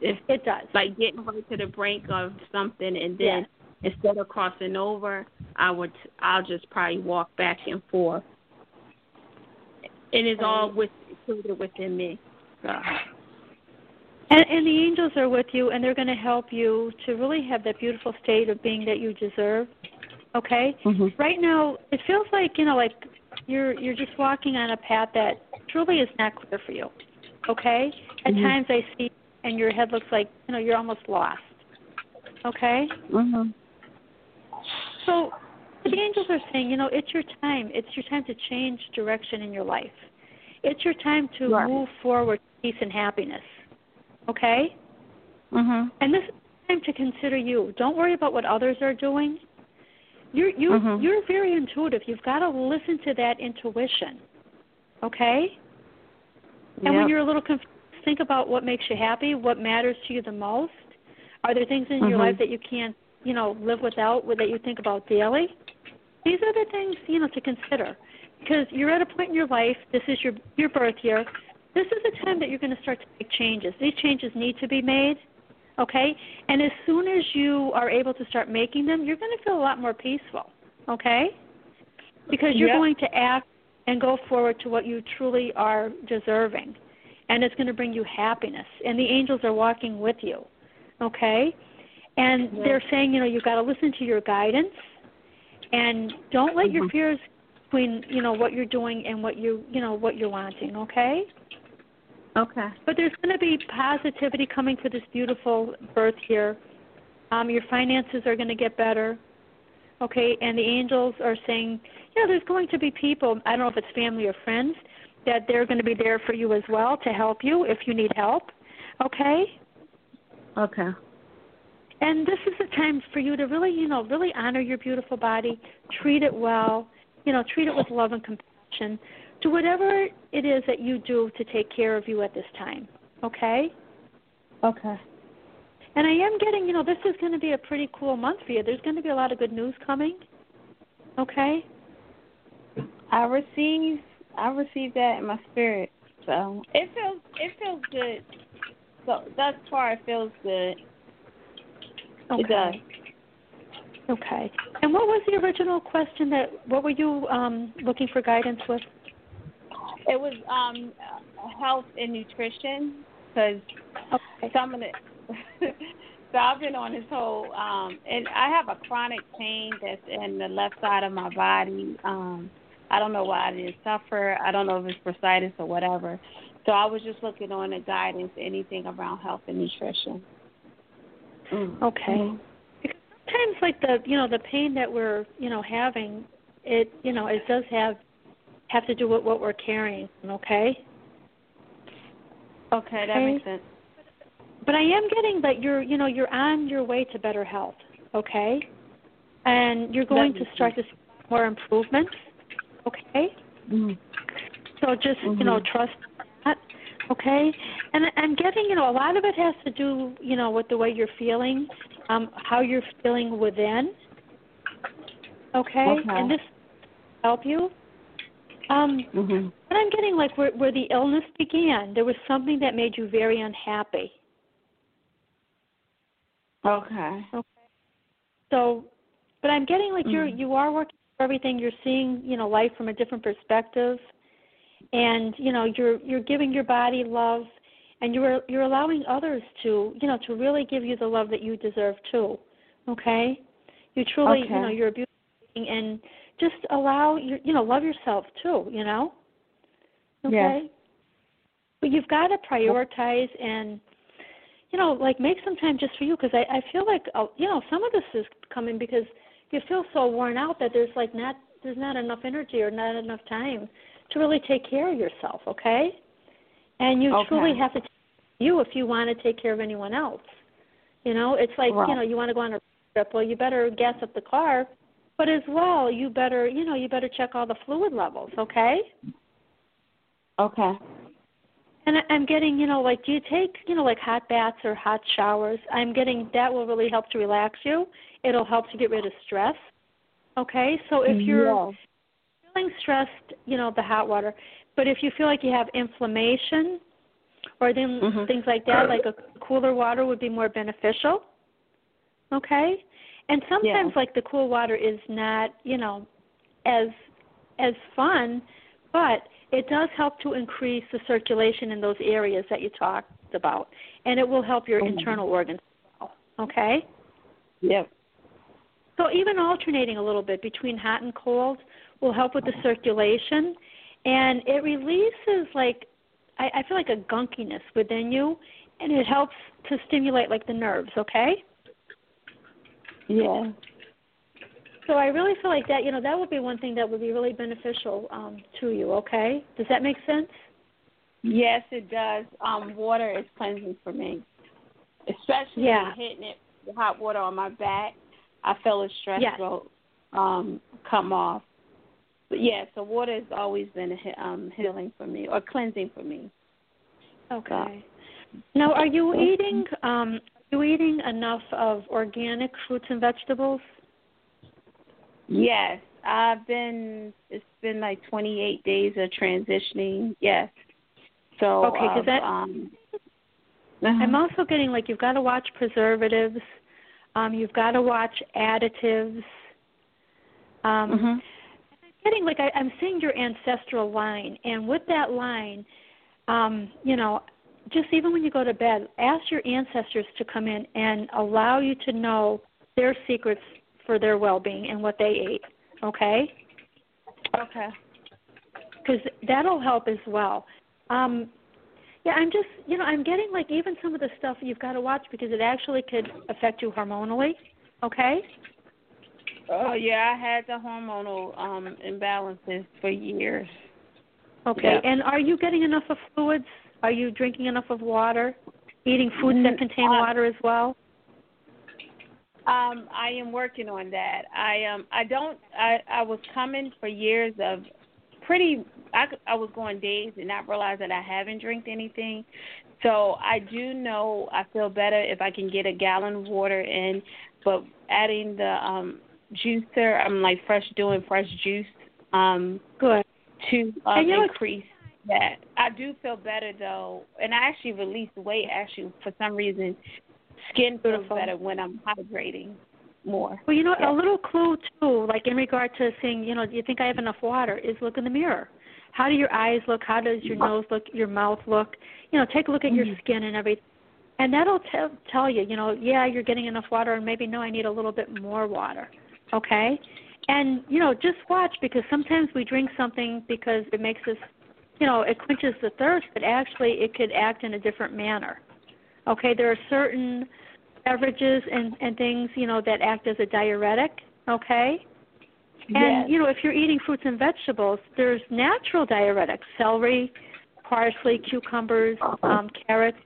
If it does. Like getting right to the brink of something and then instead of crossing over, I would I'll just probably walk back and forth. And it's all with included within me. So And, and the angels are with you, and they're going to help you to really have that beautiful state of being that you deserve. Okay. Right now, it feels like you know, like you're you're just walking on a path that truly is not clear for you. Okay. At Mhm. times, I see, and your head looks like you know you're almost lost. Okay. Mhm. So the angels are saying, you know, it's your time. It's your time to change direction in your life. It's your time to move forward, to peace and happiness. Okay. Mhm. And this is time to consider you. Don't worry about what others are doing. You're you Mhm. you're very intuitive. You've got to listen to that intuition. Okay? And when you're a little confused, think about what makes you happy, what matters to you the most. Are there things in your Mhm. life that you can't, you know, live without, that you think about daily? These are the things, you know, to consider. Because you're at a point in your life, this is your your birth year. This is the time that you're going to start to make changes. These changes need to be made. Okay? And as soon as you are able to start making them, you're going to feel a lot more peaceful. okay? Because you're Yep. going to act and go forward to what you truly are deserving. And it's going to bring you happiness. And the angels are walking with you, okay? And they're saying, you know, you've got to listen to your guidance and don't let your Mhm. fears between, you know, what you're doing and what you, you know, what you're wanting, okay? Okay. But there's going to be positivity coming for this beautiful birth here. Um, your finances are going to get better. Okay, and the angels are saying, you know, there's going to be people, I don't know if it's family or friends, that they're going to be there for you as well to help you if you need help. Okay? Okay. And this is a time for you to really, you know, really honor your beautiful body, treat it well, you know, treat it with love and compassion. Do whatever it is that you do to take care of you at this time. Okay? Okay. And I am getting, you know, this is going to be a pretty cool month for you. There's going to be a lot of good news coming. Okay? I receive I receive that in my spirit. So it feels it feels good. So thus far it feels good. Okay. It does. Okay. And what was the original question that what were you um looking for guidance with? It was um health and nutrition because okay. some of the [LAUGHS] so I've been on this whole um and I have a chronic pain that's in the left side of my body. Um I don't know why I didn't suffer. I don't know if it's bursitis or whatever. So I was just looking on the guidance, anything around health and nutrition. Mm. Okay. Because sometimes like the you know, the pain that we're, you know, having, it you know, it does have have to do with what we're carrying, okay? Okay, that Okay. makes sense. But I am getting that you're, you know, you're on your way to better health, okay? And you're going to start to see more improvements, okay? Mm-hmm. So just, you know, trust that, okay? And I'm getting, you know, a lot of it has to do, you know, with the way you're feeling, um, how you're feeling within, okay? Okay. And this help you. Um, Mhm. but I'm getting like where, where the illness began, there was something that made you very unhappy. Okay. Okay. So, but I'm getting like you're Mhm. you are working for everything. You're seeing you know life from a different perspective, and you know you're you're giving your body love, and you're you're allowing others to you know to really give you the love that you deserve too. Okay, you truly you know you're a beautiful being, and just allow your you know love yourself too. You know. Okay. Yes. But you've got to prioritize and you know, like make some time just for you because I I feel like uh, you know some of this is coming because you feel so worn out that there's like not there's not enough energy or not enough time to really take care of yourself, okay? And you Okay. truly have to take you if you want to take care of anyone else. You know, it's like Right. you know you want to go on a trip, well you better gas up the car, but as well you better you know you better check all the fluid levels, okay? Okay. And I'm getting, you know, like, do you take, you know, like hot baths or hot showers? I'm getting that will really help to relax you. It'll help to get rid of stress. Okay, so if you're Yes. Feeling stressed, you know, the hot water. But if you feel like you have inflammation or then Mhm. things like that, like a cooler water would be more beneficial. Okay? And sometimes Yeah. like the cool water is not, you know, as as fun, but it does help to increase the circulation in those areas that you talked about. And it will help your Mhm. internal organs as well. Okay? Yep. So even alternating a little bit between hot and cold will help with the circulation, and it releases like I, I feel like a gunkiness within you, and it helps to stimulate like the nerves. Okay. Yeah. So I really feel like that. You know, that would be one thing that would be really beneficial um, to you. Okay. Does that make sense? Yes, it does. Um, water is cleansing for me, especially Yeah. hitting it with hot water on my back. I feel the stress Yes. will um, come off. But yeah, so water has always been a um, healing for me or cleansing for me. Okay. Now, are you eating? Um, are you eating enough of organic fruits and vegetables? Yes, I've been. It's been like 28 days of transitioning. Yes. So Okay, 'cause of, that- um, I'm also getting like you've got to watch preservatives, um, you've got to watch additives, Um, Mhm. Getting like I, I'm seeing your ancestral line, and with that line, um, you know, just even when you go to bed, ask your ancestors to come in and allow you to know their secrets for their well-being and what they ate. Okay? Okay. Because that'll help as well. Um, yeah, I'm just, you know, I'm getting like even some of the stuff you've got to watch because it actually could affect you hormonally. Okay? Oh yeah, I had the hormonal um imbalances for years. Okay. Yeah. And are you getting enough of fluids? Are you drinking enough of water? Eating foods that contain uh, water as well? Um, I am working on that. I um I don't I I was coming for years of pretty I I was going days and not realize that I haven't drank anything. So I do know I feel better if I can get a gallon of water in, but adding the um juicer, I'm like fresh doing fresh juice um Good. to um, And you know- increase that. I do feel better though, and I actually released weight. Actually, for some reason, skin feels Beautiful. better when I'm hydrating more. Well, you know, Yeah. a little clue too, like in regard to saying, you know, do you think I have enough water? Is look in the mirror. How do your eyes look? How does your nose look? Your mouth look? You know, take a look at your skin and everything, and that'll tell tell you, you know, yeah, you're getting enough water, and maybe no, I need a little bit more water. Okay, and you know, just watch because sometimes we drink something because it makes us, you know, it quenches the thirst, but actually it could act in a different manner. Okay, there are certain beverages and and things you know that act as a diuretic okay and Yes. you know if you're eating fruits and vegetables there's natural diuretics celery parsley cucumbers um carrots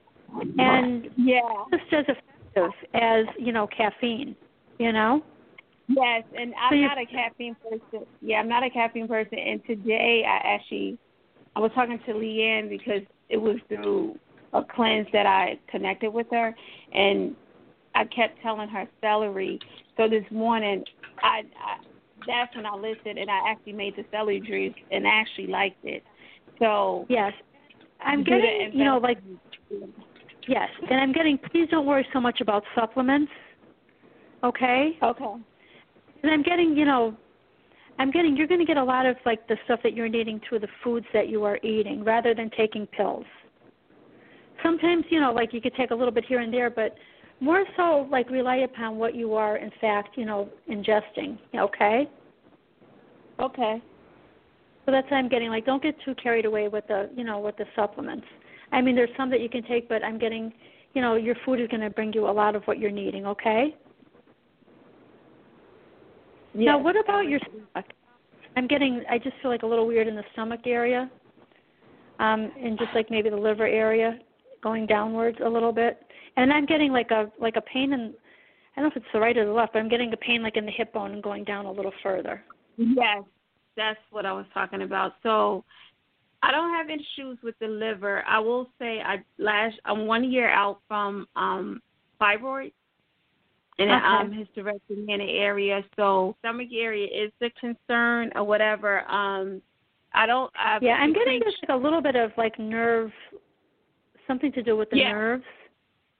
and yeah just as effective as you know caffeine you know Yes, and I'm So not a caffeine person. Yeah, I'm not a caffeine person. And today I actually I was talking to Leanne because it was through a cleanse that I connected with her, and I kept telling her celery. So this morning, I, I that's when I listened, and I actually made the celery juice and actually liked it. So yes i'm getting you know like yes and i'm getting please don't worry so much about supplements okay Okay. And I'm getting, you know, I'm getting you're going to get a lot of like the stuff that you're needing through the foods that you are eating rather than taking pills. Sometimes, you know, like you could take a little bit here and there, but more so like rely upon what you are in fact, you know, ingesting, okay? Okay. So that's what I'm getting like don't get too carried away with the, you know, with the supplements. I mean, there's some that you can take, but I'm getting, you know, your food is going to bring you a lot of what you're needing, okay? Now, what about your stomach? I'm getting. I just feel like a little weird in the stomach area, um, and just like maybe the liver area, going downwards a little bit. And I'm getting like a like a pain in. I don't know if it's the right or the left, but I'm getting a pain like in the hip bone and going down a little further. Yes, that's what I was talking about. So I don't have issues with the liver. I will say I last I'm one year out from um fibroids and Okay. um hysterectomy in the area. So stomach area is the concern or whatever. Um I don't I Yeah, I'm getting just like a little bit of like nerve, something to do with the Yeah. nerves,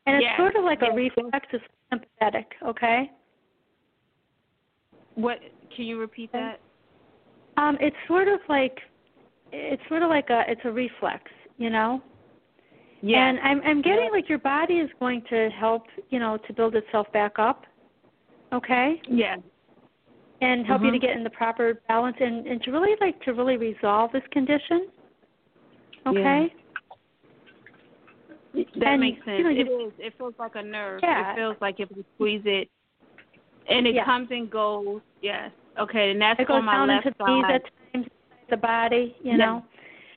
and it's Yes, sort of like a yes. reflex. It's sympathetic. Okay. what can you repeat that? Um, it's sort of like it's sort of like a it's a reflex, you know. Yeah. And I'm I'm getting like your body is going to help, you know, to build itself back up. Okay? Yeah. And help you to Mhm. get in the proper balance and and to really like to really resolve this condition. Okay? That And, makes sense. you know, it is. It feels like a nerve. Yeah. It feels like if you squeeze it, and it Yeah. comes and goes. Yes. Okay, and that's It goes on my down left into the knees side. at times, the body, you Yes. know.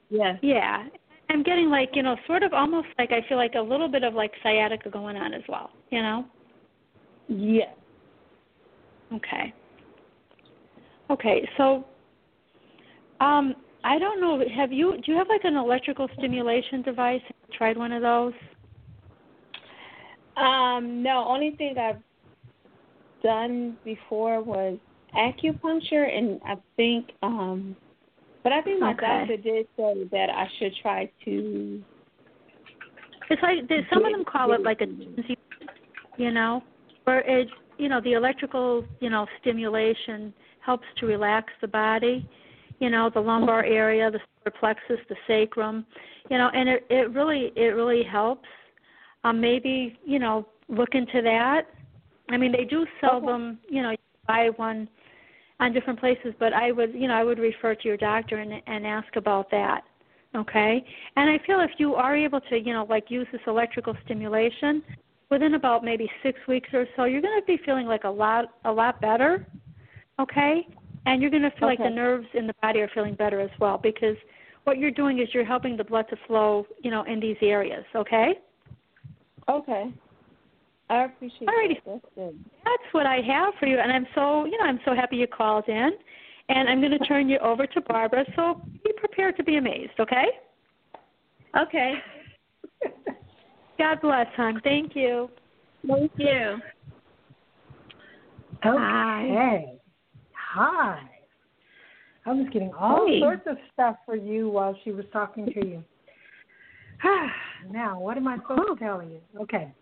Yes. Yeah. I'm getting like, you know, sort of almost like I feel like a little bit of like sciatica going on as well, you know? Yeah. Okay. Okay, so um I don't know, have you do you have like an electrical stimulation device? Have you tried one of those? Um, no, only thing I've done before was acupuncture, and I think, um, but I think my Okay. doctor did say that I should try to. It's like there's, some of them call it like a you know, where it you know the electrical you know stimulation helps to relax the body. You know, the lumbar area, the solar plexus, the sacrum. You know, and it it really it really helps. Um, maybe you know look into that. I mean, they do sell Okay. them. You know, you buy one on different places, but I would you know I would refer to your doctor and and ask about that. Okay, and I feel if you are able to you know like use this electrical stimulation within about maybe six weeks or so, you're going to be feeling like a lot a lot better. Okay, and you're going to feel like the nerves in the body are feeling better as well because what you're doing is you're helping the blood to flow you know in these areas. Okay. Okay. I appreciate Alrighty. that. That's good. That's what I have for you, and I'm so you know I'm so happy you called in, and I'm going to turn you over to Barbara. So be prepared to be amazed. Okay. Okay. God bless, hon. Thank you. Thank you. Okay. Hi. I was getting all Hey. sorts of stuff for you while she was talking to you. [SIGHS] now, what am I supposed to tell you? Okay.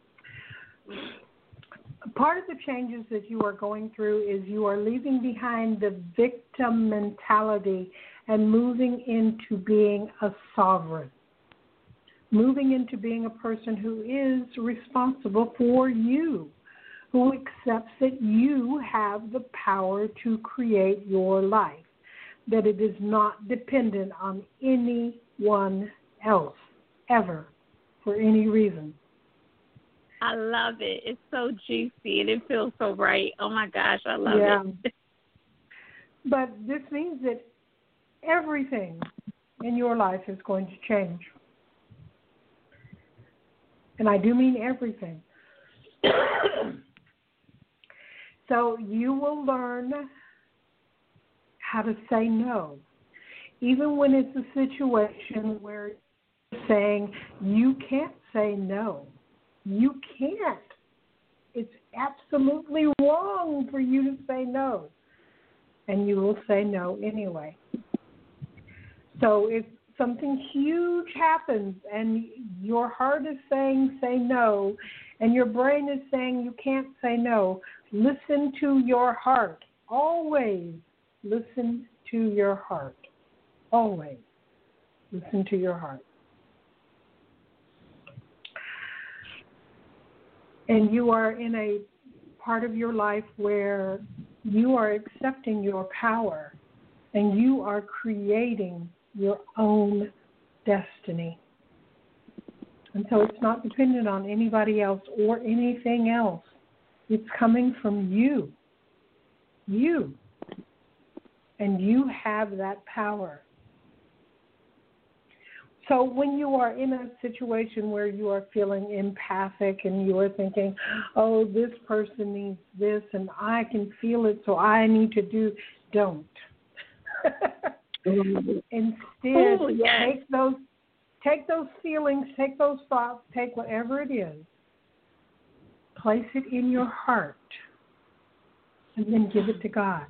Part of the changes that you are going through is you are leaving behind the victim mentality and moving into being a sovereign. Moving into being a person who is responsible for you who accepts that you have the power to create your life, that it is not dependent on anyone else, ever, for any reason. I love it. It's so juicy and it feels so right. Oh my gosh, I love Yeah. it. But this means that everything in your life is going to change. And I do mean everything. [COUGHS] so you will learn how to say no. Even when it's a situation where you're saying you can't say no. You can't. It's absolutely wrong for you to say no. And you will say no anyway. So if something huge happens and your heart is saying say no and your brain is saying you can't say no, listen to your heart. Always listen to your heart. Always listen to your heart. And you are in a part of your life where you are accepting your power and you are creating your own destiny. And so it's not dependent on anybody else or anything else. It's coming from you. You. And you have that power. So when you are in a situation where you are feeling empathic and you are thinking, oh, this person needs this and I can feel it, so I need to do, don't. Mm-hmm. [LAUGHS] Instead, Oh, yes. take those take those feelings, take those thoughts, take whatever it is, place it in your heart, and then give it to God.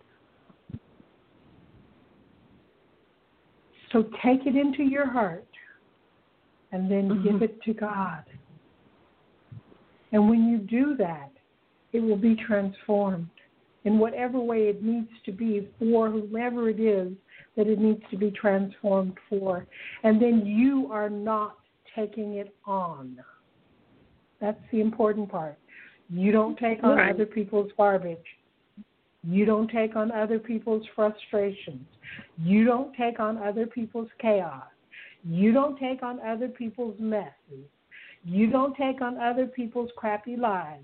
So take it into your heart and then mm-hmm. give it to God. And when you do that, it will be transformed in whatever way it needs to be for whomever it is that it needs to be transformed for. And then you are not taking it on. That's the important part. You don't take on Right. other people's garbage. You don't take on other people's frustrations. You don't take on other people's chaos. You don't take on other people's messes. You don't take on other people's crappy lives.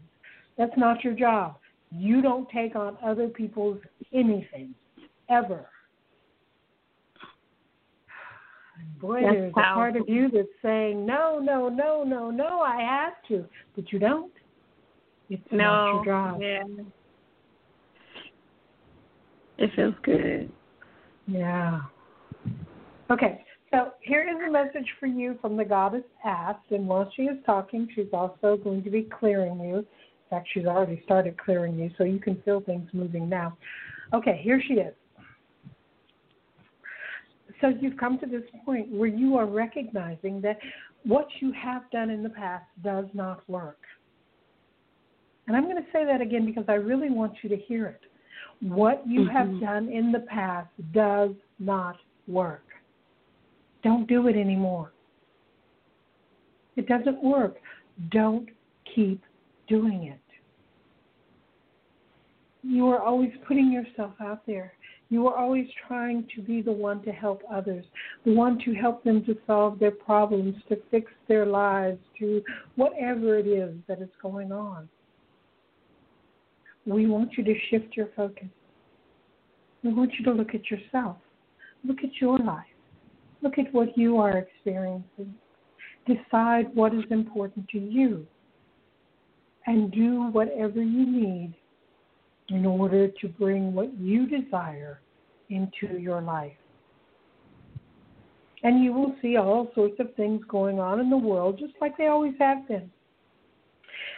That's not your job. You don't take on other people's anything, ever. Boy, That's there's a part of you that's saying, no, no, no, no, no, I have to. But you don't. It's not No. your job. Yeah. It feels good. Yeah. Okay, so here is a message for you from the goddess asked, and while she is talking, she's also going to be clearing you. In fact, she's already started clearing you, so you can feel things moving now. Okay, here she is. So you've come to this point where you are recognizing that what you have done in the past does not work. And I'm going to say that again because I really want you to hear it. What you mm-hmm. have done in the past does not work. Don't do it anymore. It doesn't work. Don't keep doing it. You are always putting yourself out there. You are always trying to be the one to help others, the one to help them to solve their problems, to fix their lives, to whatever it is that is going on. We want you to shift your focus. We want you to look at yourself. Look at your life. Look at what you are experiencing. Decide what is important to you and do whatever you need in order to bring what you desire into your life. And you will see all sorts of things going on in the world, just like they always have been.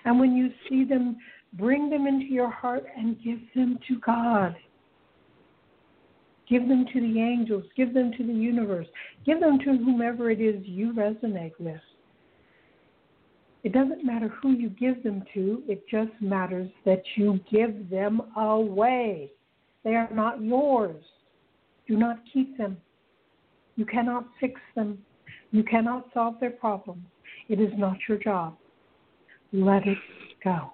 And when you see them, bring them into your heart and give them to God. Give them to the angels. Give them to the universe. Give them to whomever it is you resonate with. It doesn't matter who you give them to, it just matters that you give them away. They are not yours. Do not keep them. You cannot fix them. You cannot solve their problems. It is not your job. Let it go.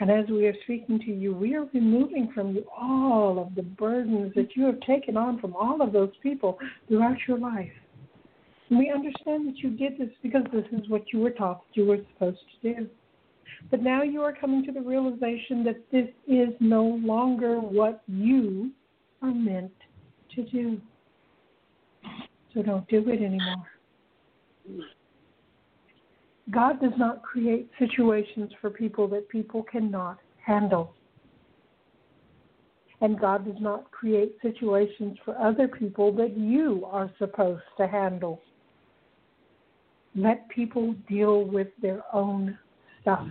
And as we are speaking to you, we are removing from you all of the burdens that you have taken on from all of those people throughout your life. And we understand that you did this because this is what you were taught that you were supposed to do. But now you are coming to the realization that this is no longer what you are meant to do. So don't do it anymore. God does not create situations for people that people cannot handle. And God does not create situations for other people that you are supposed to handle. Let people deal with their own stuff.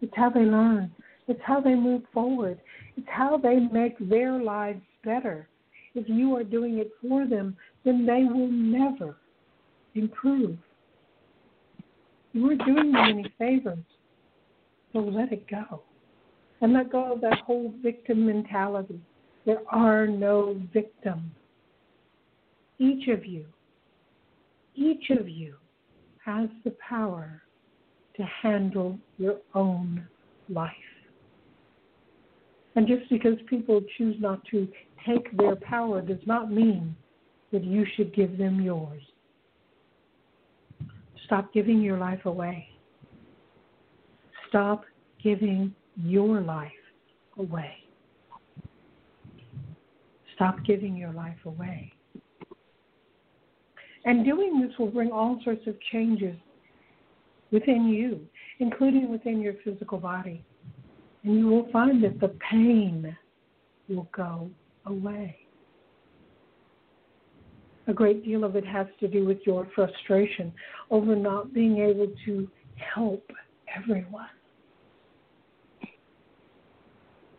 It's how they learn. It's how they move forward. It's how they make their lives better. If you are doing it for them, then they will never improve. You are doing them any favors. So let it go. And let go of that whole victim mentality. There are no victims. Each of you, each of you has the power to handle your own life. And just because people choose not to take their power does not mean that you should give them yours. Stop giving your life away. Stop giving your life away. Stop giving your life away. And doing this will bring all sorts of changes within you, including within your physical body. And you will find that the pain will go away. A great deal of it has to do with your frustration over not being able to help everyone.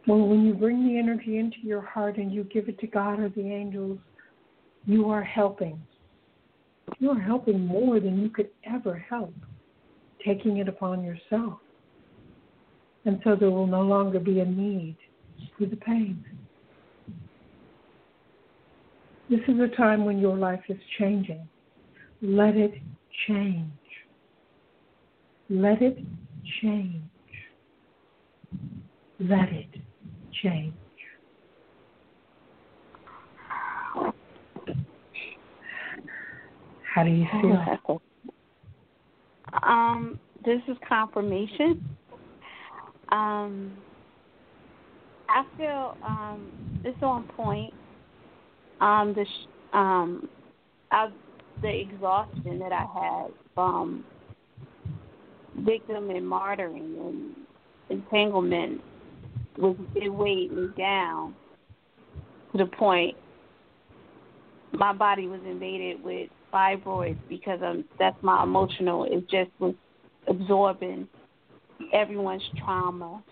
Well, when you bring the energy into your heart and you give it to God or the angels, you are helping. You are helping more than you could ever help, taking it upon yourself. And so there will no longer be a need for the pain. This is a time when your life is changing. Let it change. Let it change. Let it change. How do you feel? Um, this is confirmation. Um, I feel um, it's on point um, the sh- um, the exhaustion that I had from victim and martyring and entanglement was it weighed me down to the point my body was invaded with fibroids because of, that's my emotional. It just was absorbing everyone's trauma.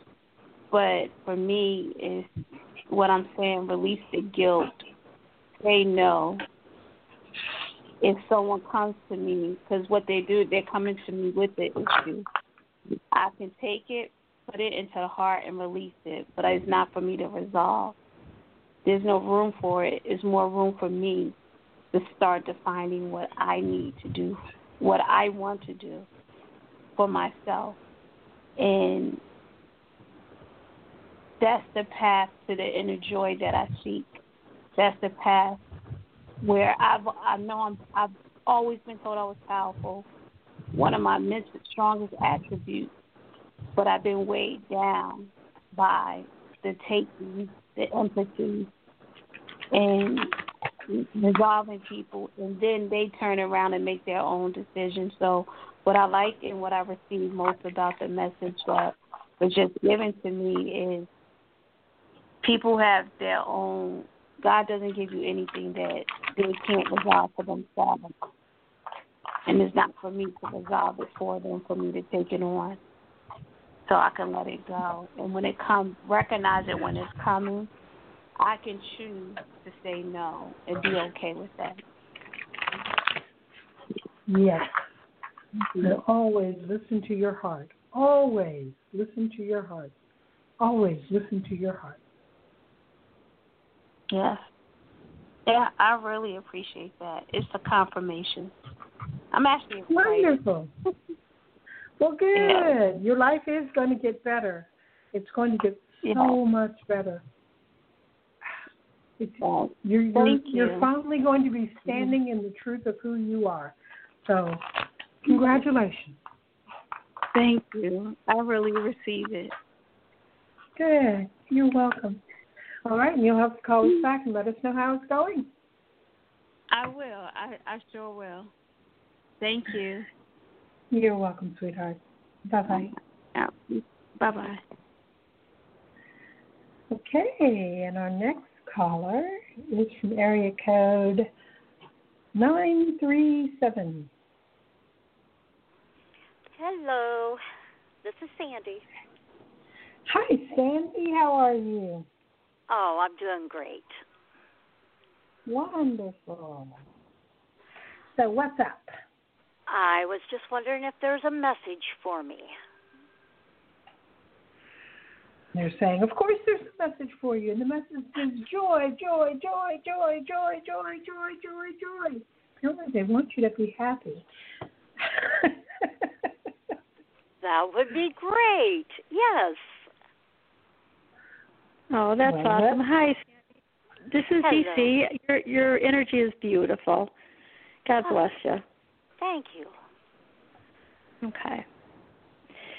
But for me, is what I'm saying, release the guilt they know if someone comes to me because what they do they're coming to me with the issue i can take it put it into the heart and release it, but it's not for me to resolve. There's no room for it. It's more room for me to start defining what I need to do, what I want to do for myself. And that's the path to the inner joy that I seek. That's the path where I've I know I'm I've always been told I was powerful. One of my mental strongest attributes, but I've been weighed down by the taking, the empathy, and resolving people, and then they turn around and make their own decisions. So, what I like and what I receive most about the message that was just given to me is people have their own. God doesn't give you anything that they can't resolve for themselves, and it's not for me to resolve it for them, for me to take it on, so I can let it go. And when it comes, recognize it when it's coming. I can choose to say no and be okay with that. Yes. And always listen to your heart. Always listen to your heart. Always listen to your heart. Yes. Yeah, I really appreciate that. It's a confirmation. I'm actually. Wonderful. [LAUGHS] Well, good. Yeah. Your life is going to get better. It's going to get so Yeah. much better. It's, Well, you're you're, thank you're finally going to be standing in the truth of who you are. So, congratulations. Thank you. I really receive it. Good. You're welcome. All right, and you'll have to call us back and let us know how it's going. I will. I, I sure will. Thank you. You're welcome, sweetheart. Bye bye. Yeah. Bye bye. Okay, and our next caller is from area code 937. Hello, this is Sandy. Hi, Sandy. How are you? Oh, I'm doing great. Wonderful. So, what's up? I was just wondering if there's a message for me. They're saying, of course, there's a message for you, and the message is joy, joy, joy, joy, joy, joy, joy, joy, joy. Apparently, they want you to be happy. [LAUGHS] That would be great. Yes. Oh, that's Well, awesome. Hi, This is Hello. DC. Your your energy is beautiful. God Oh. bless you. Thank you. Okay.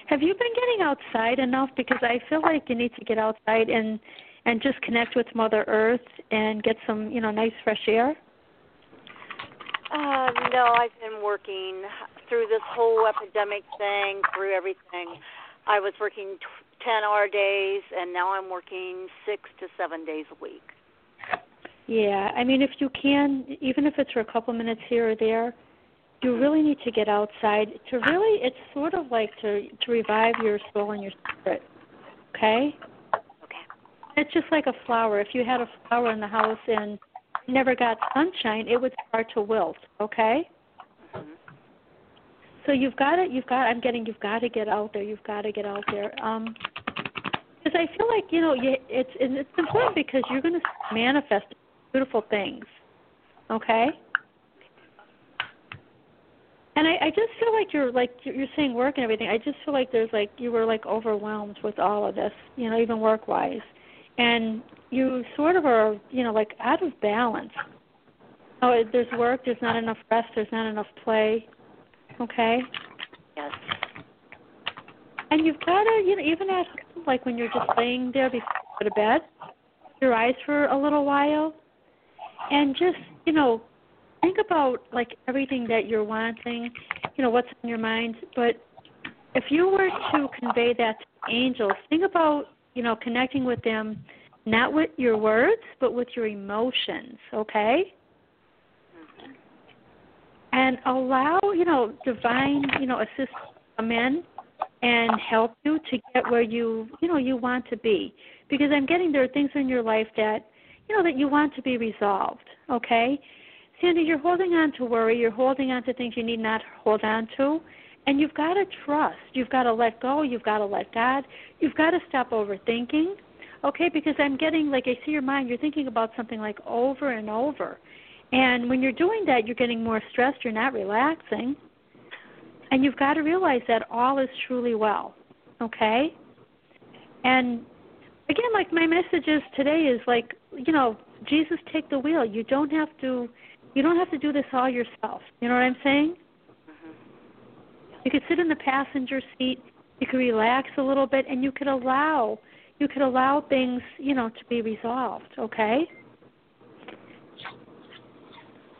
Have you been getting outside enough? Because I feel like you need to get outside and and just connect with Mother Earth and get some, you know, nice fresh air. Uh, no, I've been working through this whole epidemic thing, through everything. I was working t- 10 hour days, and now I'm working six to seven days a week. Yeah, I mean, if you can, even if it's for a couple minutes here or there, you really need to get outside to really. It's sort of like to to revive your soul and your spirit. Okay. Okay. It's just like a flower. If you had a flower in the house and never got sunshine, it would start to wilt. Okay. So you've got it. you've got. I'm getting. You've got to get out there. You've got to get out there. Um, because I feel like you know, you, it's and it's important because you're going to manifest beautiful things. Okay. And I, I just feel like you're like you're you're saying work and everything. I just feel like there's like you were like overwhelmed with all of this, you know, even work wise, and you sort of are, you know, like out of balance. Oh, there's work. There's not enough rest. There's not enough play. Okay. Yes. And you've got to, you know, even at home, like when you're just laying there before you go to bed, your eyes for a little while, and just, you know, think about like everything that you're wanting, you know, what's on your mind. But if you were to convey that to angels, think about, you know, connecting with them, not with your words, but with your emotions. Okay. And allow, you know, divine, you know, assist come in and help you to get where you you know you want to be because i'm getting there are things in your life that you know that you want to be resolved okay sandy you're holding on to worry you're holding on to things you need not hold on to And you've got to trust. You've got to let go. You've got to let God. You've got to stop overthinking. Okay, because I'm getting like I see your mind, you're thinking about something like over and over. And when you're doing that, you're getting more stressed, you're not relaxing. And you've got to realize that all is truly well. Okay? And again, like my message is today is like, you know, Jesus take the wheel. You don't have to you don't have to do this all yourself. You know what I'm saying? Mm-hmm. You could sit in the passenger seat, you could relax a little bit and you could allow you could allow things, you know, to be resolved, okay?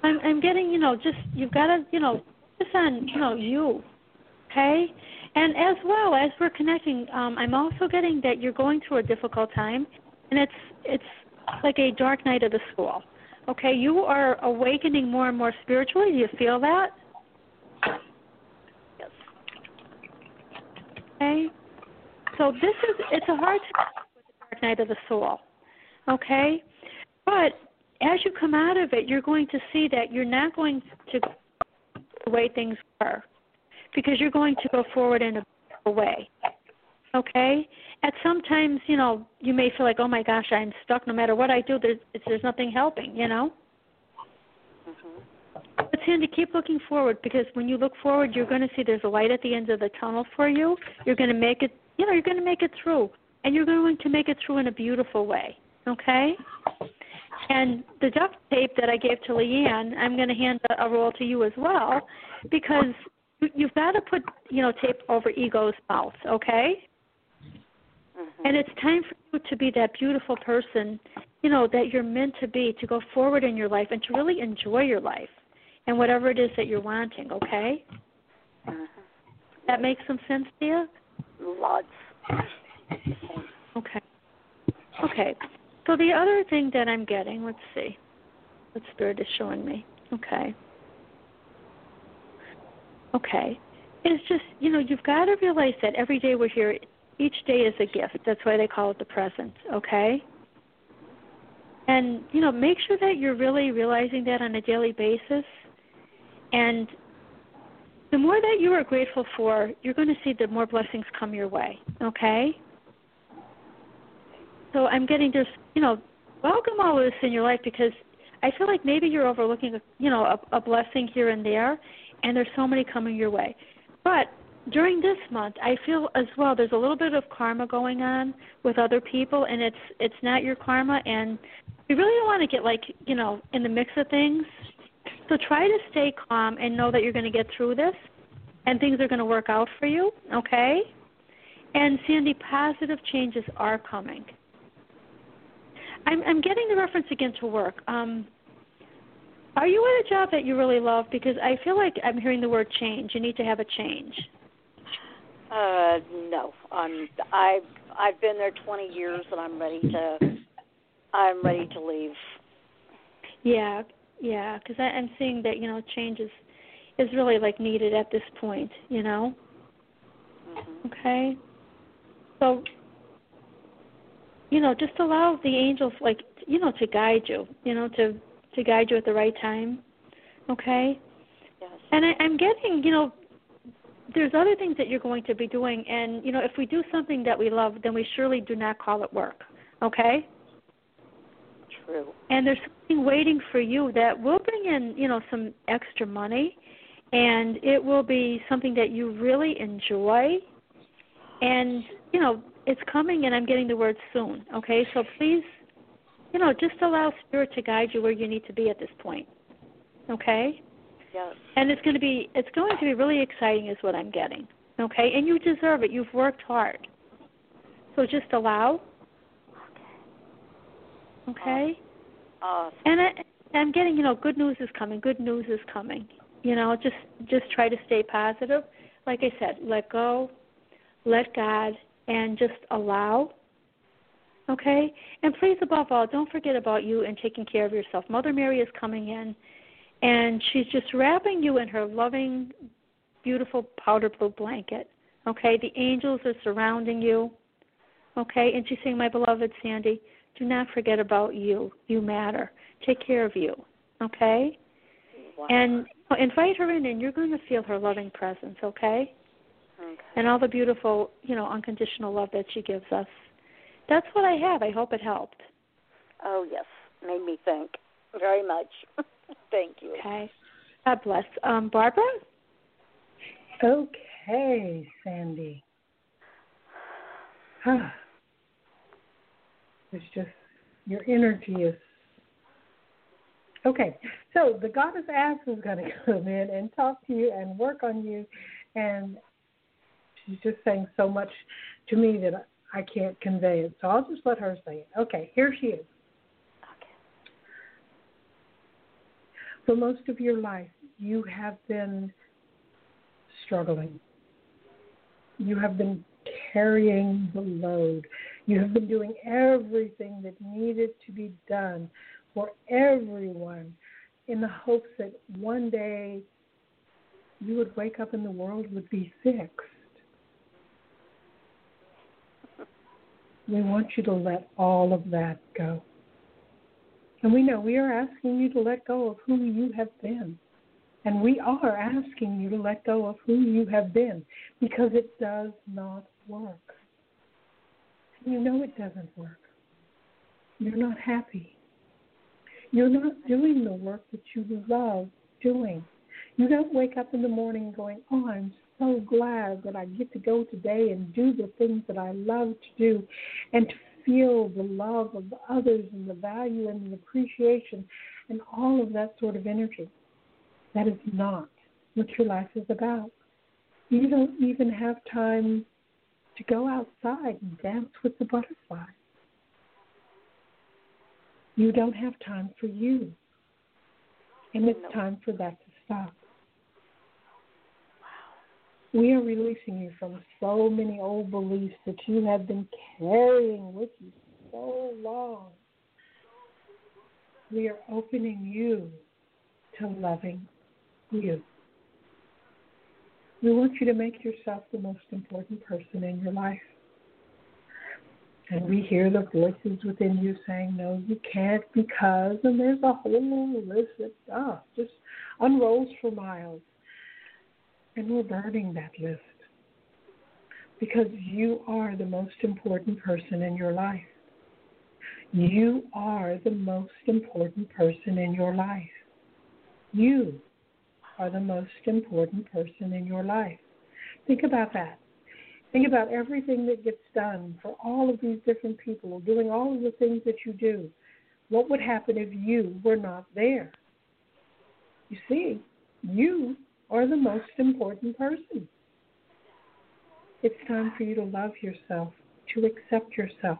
I'm I'm getting, you know, just you've got to, you know, focus on, you know, you. Okay? And as well as we're connecting, um, I'm also getting that you're going through a difficult time and it's it's like a dark night of the soul. Okay, you are awakening more and more spiritually. Do you feel that? Yes. Okay. So this is it's a hard time with the dark night of the soul. Okay? But as you come out of it, you're going to see that you're not going to the way things were because you're going to go forward in a better way. Okay? At sometimes, you know, you may feel like, oh my gosh, I'm stuck. No matter what I do, there's there's nothing helping. You know. Mm-hmm. But Sandy, keep looking forward because when you look forward, you're going to see there's a light at the end of the tunnel for you. You're going to make it. You know, you're going to make it through, and you're going to make it through in a beautiful way. Okay. And the duct tape that I gave to Leanne, I'm going to hand a, a roll to you as well, because you've got to put you know tape over ego's mouth. Okay. Mm-hmm. And it's time for you to be that beautiful person, you know, that you're meant to be, to go forward in your life and to really enjoy your life and whatever it is that you're wanting, okay? Mm-hmm. That makes some sense to you? Lots. Okay. Okay. So the other thing that I'm getting, let's see what Spirit is showing me. Okay. Okay. Is just, you know, you've got to realize that every day we're here, each day is a gift. That's why they call it the present, okay? And, you know, make sure that you're really realizing that on a daily basis. And the more that you are grateful for, you're going to see the more blessings come your way, okay? So I'm getting just, you know, welcome all of this in your life because I feel like maybe you're overlooking, you know, a, a blessing here and there, and there's so many coming your way. But during this month, I feel as well there's a little bit of karma going on with other people, and it's it's not your karma, and you really don't want to get like you know in the mix of things. So try to stay calm and know that you're going to get through this, and things are going to work out for you. Okay. And Sandy, positive changes are coming. I'm, I'm getting the reference again to work. Um, are you at a job that you really love? Because I feel like I'm hearing the word change. You need to have a change. Uh, no. I'm I've I've been there 20 years, and I'm ready to. I'm ready to leave. Yeah, yeah. Because I'm seeing that you know change is is really like needed at this point. You know. Mm-hmm. Okay. So you know, just allow the angels, like you know, to guide you. You know, to to guide you at the right time. Okay. Yes. And I, I'm getting, you know, there's other things that you're going to be doing, and you know, if we do something that we love, then we surely do not call it work. Okay. True. And there's something waiting for you that will bring in, you know, some extra money, and it will be something that you really enjoy. And you know, it's coming, and I'm getting the word soon. Okay, so please, you know, just allow Spirit to guide you where you need to be at this point. Okay. Yes. And it's going to be it's going to be really exciting, is what I'm getting. Okay, and you deserve it. You've worked hard. So just allow. Okay. Okay. Awesome. And I, I'm getting, you know, good news is coming. Good news is coming. You know, just just try to stay positive. Like I said, let go, let God, and just allow. Okay? And please, above all, don't forget about you and taking care of yourself. Mother Mary is coming in, and she's just wrapping you in her loving, beautiful powder blue blanket. Okay? The angels are surrounding you. Okay? And she's saying, My beloved Sandy, do not forget about you. You matter. Take care of you. Okay? Wow. And invite her in, and you're going to feel her loving presence. Okay. Okay. And all the beautiful, you know, unconditional love that she gives us. That's what I have. I hope it helped. Oh yes, made me think very much. [LAUGHS] Thank you. Okay. God bless. Um, Barbara. Okay, Sandy. Ah. [SIGHS] It's just your energy is okay. So the goddess Ass is going [LAUGHS] to come in and talk to you and work on you, and she's just saying so much to me that I can't convey it. So I'll just let her say it. Okay, here she is. Okay. For most of your life, you have been struggling. You have been carrying the load. You have been doing everything that needed to be done for everyone in the hopes that one day you would wake up and the world would be fixed. We want you to let all of that go. And we know we are asking you to let go of who you have been. And we are asking you to let go of who you have been because it does not work. You know it doesn't work. You're not happy. You're not doing the work that you love doing. You don't wake up in the morning going, Oh, I'm so glad that I get to go today and do the things that I love to do and to feel the love of the others and the value and the appreciation and all of that sort of energy. That is not what your life is about. You don't even have time to go outside and dance with the butterflies. You don't have time for you. And it's time for that to stop. We are releasing you from so many old beliefs that you have been carrying with you so long. We are opening you to loving you. We want you to make yourself the most important person in your life. And we hear the voices within you saying, No, you can't because, and there's a whole list of stuff, just unrolls for miles. And we're burning that list because you are the most important person in your life. You are the most important person in your life. You are the most important person in your life. Think about that. Think about everything that gets done for all of these different people, doing all of the things that you do. What would happen if you were not there? You see, you are the most important person. It's time for you to love yourself, to accept yourself,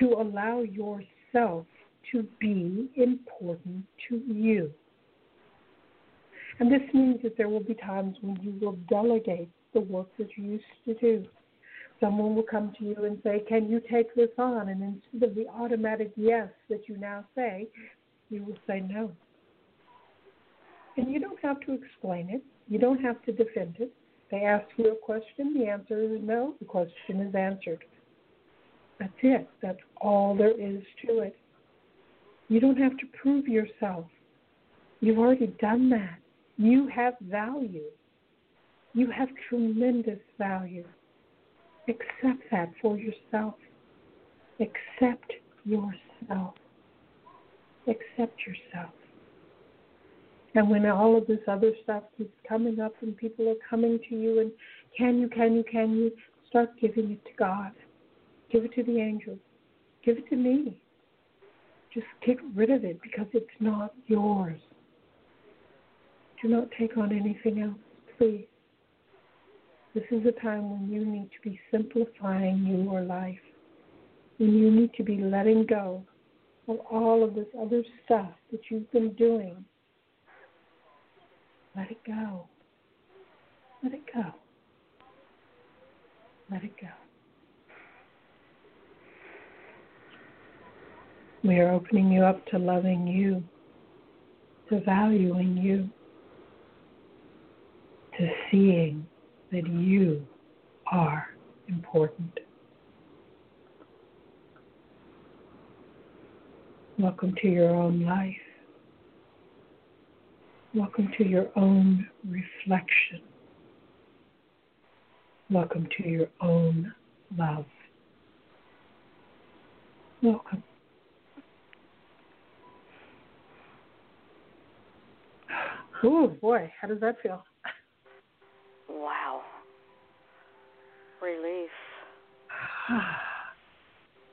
to allow yourself to be important to you. And this means that there will be times when you will delegate the work that you used to do. Someone will come to you and say, Can you take this on? And instead of the automatic yes that you now say, you will say no. And you don't have to explain it, you don't have to defend it. They ask you a question, the answer is no, the question is answered. That's it. That's all there is to it. You don't have to prove yourself. You've already done that. You have value. You have tremendous value. Accept that for yourself. Accept yourself. Accept yourself. And when all of this other stuff keeps coming up and people are coming to you and can you, can you, can you, start giving it to God. Give it to the angels. Give it to me. Just get rid of it because it's not yours. Do not take on anything else, please. This is a time when you need to be simplifying your life, when you need to be letting go of all of this other stuff that you've been doing. Let it go. Let it go. Let it go. We are opening you up to loving you, to valuing you to seeing that you are important. Welcome to your own life. Welcome to your own reflection. Welcome to your own love. Welcome. Oh boy, how does that feel? Wow. Relief.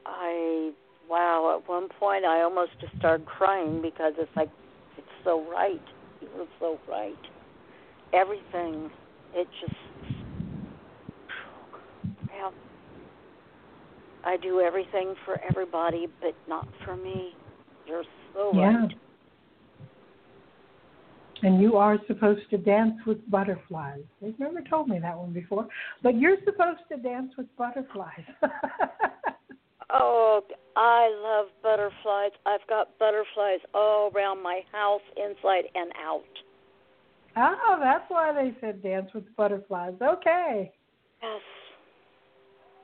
I wow, at one point I almost just started crying because it's like it's so right. It was so right. Everything it just yeah. I do everything for everybody but not for me. You're so yeah. right. And you are supposed to dance with butterflies. They've never told me that one before, but you're supposed to dance with butterflies. [LAUGHS] Oh, I love butterflies. I've got butterflies all around my house, inside and out. oh, that's why they said dance with butterflies. Okay. Yes.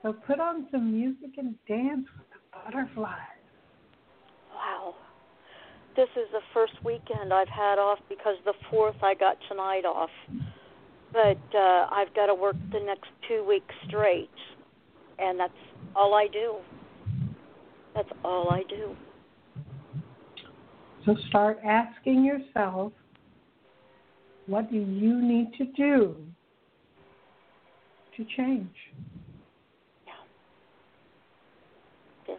So put on some music and dance with the butterflies. Wow. This is the first weekend I've had off because the fourth I got tonight off. But uh I've got to work the next two weeks straight. And that's all I do. That's all I do. So start asking yourself, what do you need to do to change? Yes.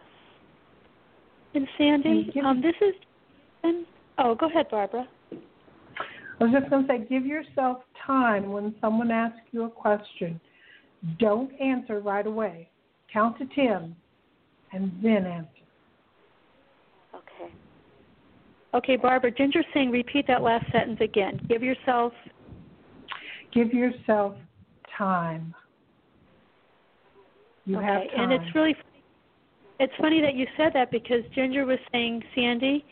And Sandy, Give- um, this is. Oh, go ahead, Barbara. I was just going to say, give yourself time when someone asks you a question. Don't answer right away. Count to 10 and then answer. Okay. Okay, Barbara. Ginger's saying repeat that last sentence again. Give yourself. Give yourself time. You okay, have time. and it's really. It's funny that you said that because Ginger was saying, Sandy,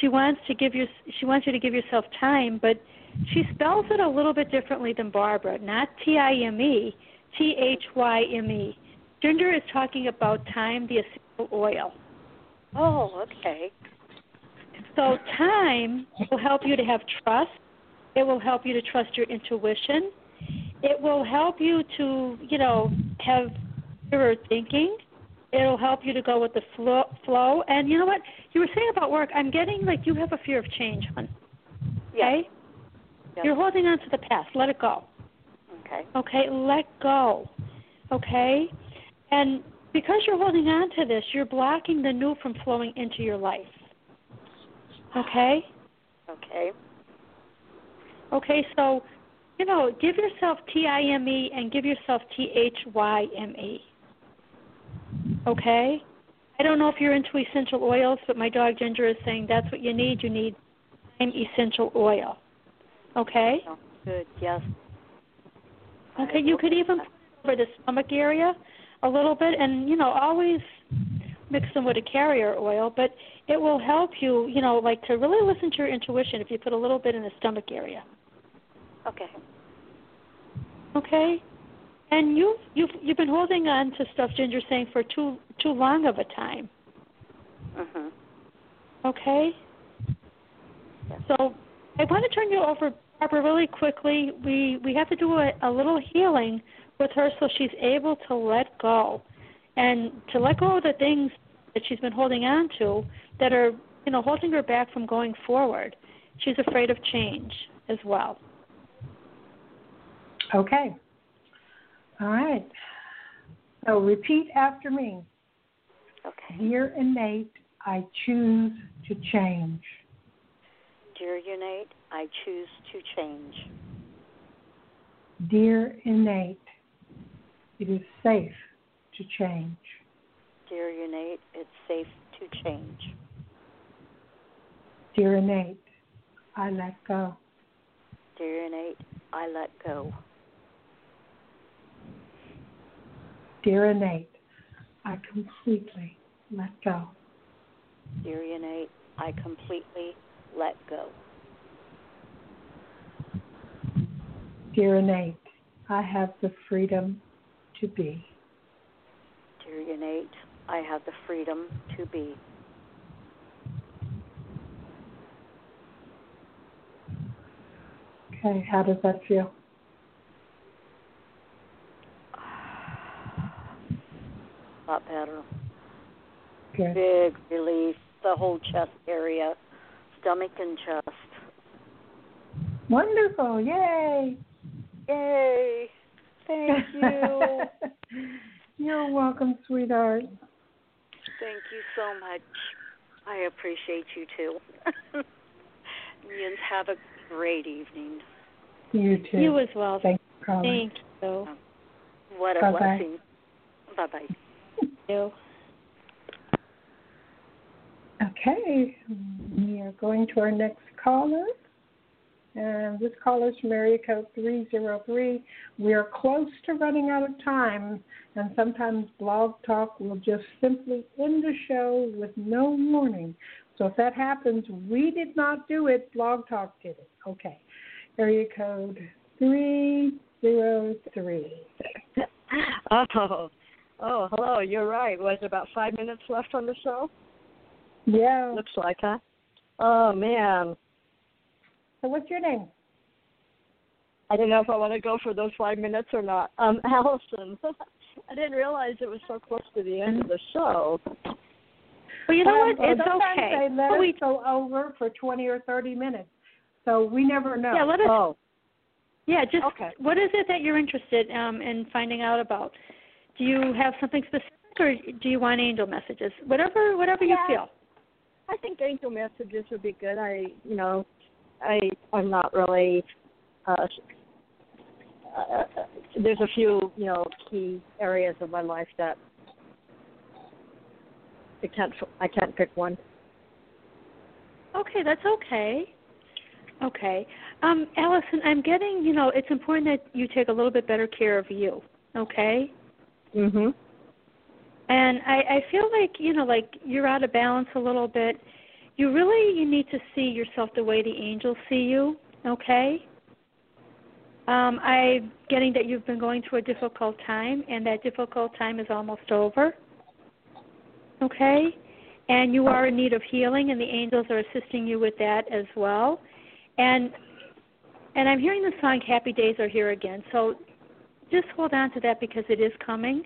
she wants to give you she wants you to give yourself time, but she spells it a little bit differently than Barbara. Not T I M E, T H Y M E. Ginger is talking about thyme, the essential oil. Oh, okay. So thyme will help you to have trust. It will help you to trust your intuition. It will help you to, you know, have clearer thinking. It'll help you to go with the flow. flow. And you know what? You were saying about work. I'm getting like you have a fear of change, hon. Okay? Yes. You're holding on to the past. Let it go. Okay. Okay? Let go. Okay? And because you're holding on to this, you're blocking the new from flowing into your life. Okay? Okay. Okay, so, you know, give yourself T I M E and give yourself T H Y M E. Okay? I don't know if you're into essential oils, but my dog Ginger is saying that's what you need. You need thyme essential oil. Okay? Sounds good. Yes. Okay, you could even put it over the stomach area a little bit and, you know, always mix them with a carrier oil, but it will help you, you know, like to really listen to your intuition if you put a little bit in the stomach area. Okay. Okay? And you you've you've been holding on to stuff Ginger's saying for too too long of a time. Mhm. Okay? Yeah. So I want to turn you over, Barbara, really quickly. We we have to do a, a little healing with her so she's able to let go and to let go of the things that she's been holding on to that are, you know, holding her back from going forward. She's afraid of change as well. Okay. All right. So repeat after me. Okay. Dear innate, I choose to change. Dear innate, I choose to change. Dear innate, it is safe to change. Dear Innate, it's safe to change. Dear innate, I let go. Dear Innate, I let go. Dear innate, I completely let go. Dear Innate, I completely let go. Dear innate, I have the freedom to be. Dear Innate, I have the freedom to be. Okay, how does that feel? [SIGHS] A lot better. Good. Big relief. The whole chest area, stomach and chest. Wonderful. Yay. Yay. Thank you. [LAUGHS] You're welcome, sweetheart. Thank you so much. I appreciate you too. [LAUGHS] and have a great evening. You too. You as well. Thanks for calling. Thank you. Oh, what a Bye-bye. blessing. Bye bye. Thank you. Okay, we are going to our next caller. And this caller is from area code 303. We are close to running out of time, and sometimes Blog Talk will just simply end the show with no warning. So if that happens, we did not do it, Blog Talk did it. Okay. Area code 303. [LAUGHS] Oh, oh, hello. You're right. Was about five minutes left on the show? Yeah. Looks like, huh? Oh man, So what's your name? I don't know if I want to go for those five minutes or not. Um, [LAUGHS] Allison. [LAUGHS] I didn't realize it was so close to the end of the show. Well, you know Um, what? It's sometimes okay. they let But us we- go over for 20 or 30 minutes. So we never know. Yeah, let us. Oh, Yeah, just Okay. what is it that you're interested um, in finding out about? Do you have something specific, or do you want angel messages? Whatever, whatever you feel. I think angel messages would be good. I, you know, I I'm not really. Uh, uh, there's a few, you know, key areas of my life that I can't I can't pick one. Okay, that's okay. Okay. Um, Allison, I'm getting, you know, it's important that you take a little bit better care of you. Okay. Mhm. And I, I feel like, you know, like you're out of balance a little bit. You really you need to see yourself the way the angels see you, okay? Um, I'm getting that you've been going through a difficult time and that difficult time is almost over. Okay? And you are in need of healing and the angels are assisting you with that as well. And and I'm hearing the song Happy Days Are Here Again. So just hold on to that because it is coming.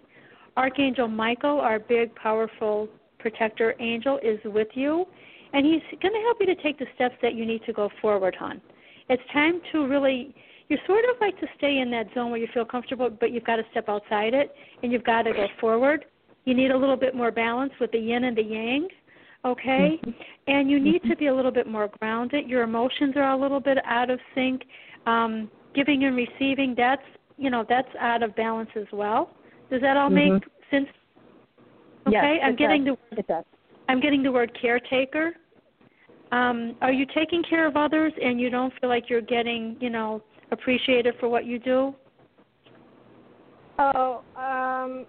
Archangel Michael, our big, powerful protector angel, is with you, and he's going to help you to take the steps that you need to go forward, on. It's time to really, you sort of like to stay in that zone where you feel comfortable, but you've got to step outside it, and you've got to go forward. You need a little bit more balance with the yin and the yang, okay? And you need to be a little bit more grounded. Your emotions are a little bit out of sync. Um, giving and receiving, that's, you know, that's out of balance as well. Does that all make Mhm. sense? Yes, Okay, I'm getting does. the It does. I'm getting the word caretaker. Um, are you taking care of others and you don't feel like you're getting, you know, appreciated for what you do? Oh, um,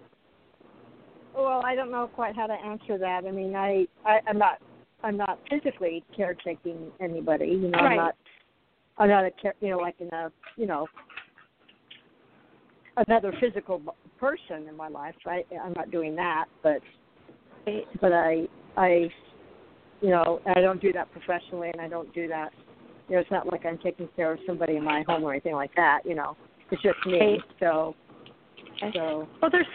well, I don't know quite how to answer that. I mean, I, I I'm not I'm not physically caretaking anybody. You know, Right. I'm not I'm not a care, you know like in a you know another physical person in my life. I I'm not doing that, but but I I you know I don't do that professionally, and I don't do that. You know, it's not like I'm taking care of somebody in my home or anything like that. You know, it's just me. So so Well, there's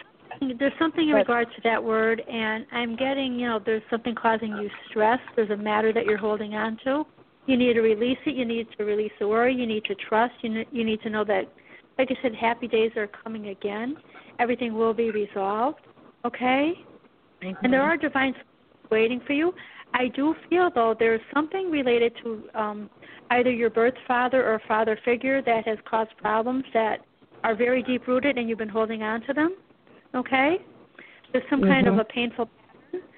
there's something in But- regards to that word, and I'm getting, you know, there's something causing you stress. There's a matter that you're holding on to. You need to release it. You need to release the worry. You need to trust. You ne- you need to know that, like I said, happy days are coming again. Everything will be resolved. Okay. And there are divine waiting for you. I do feel though there's something related to um, either your birth father or father figure that has caused problems that are very deep rooted and you've been holding on to them. Okay? There's some kind of Mhm. a painful pattern,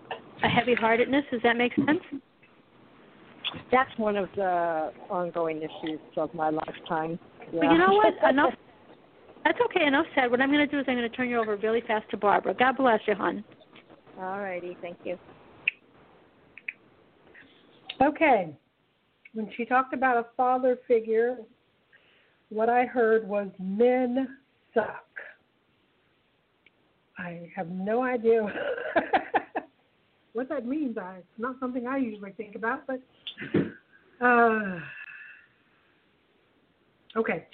a heavy heartedness. Does that make sense? That's one of the ongoing issues of my lifetime. Yeah. But you know what? Enough. That's okay. Enough said. What I'm going to do is I'm going to turn you over really fast to Barbara. God bless you, hon. All righty, thank you. Okay. When she talked about a father figure, what I heard was men suck. I have no idea [LAUGHS] what that means. I, it's not something I usually think about, but uh, Okay.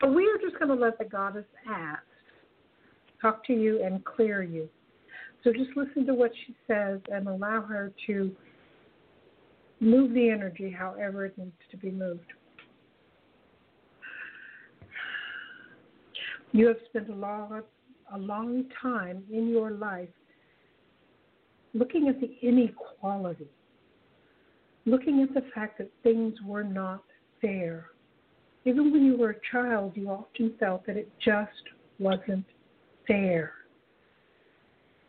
But we are just going to let the goddess ask talk to you and clear you. So just listen to what she says and allow her to move the energy however it needs to be moved. You have spent a long, a long time in your life looking at the inequality, looking at the fact that things were not fair. Even when you were a child, you often felt that it just wasn't fair.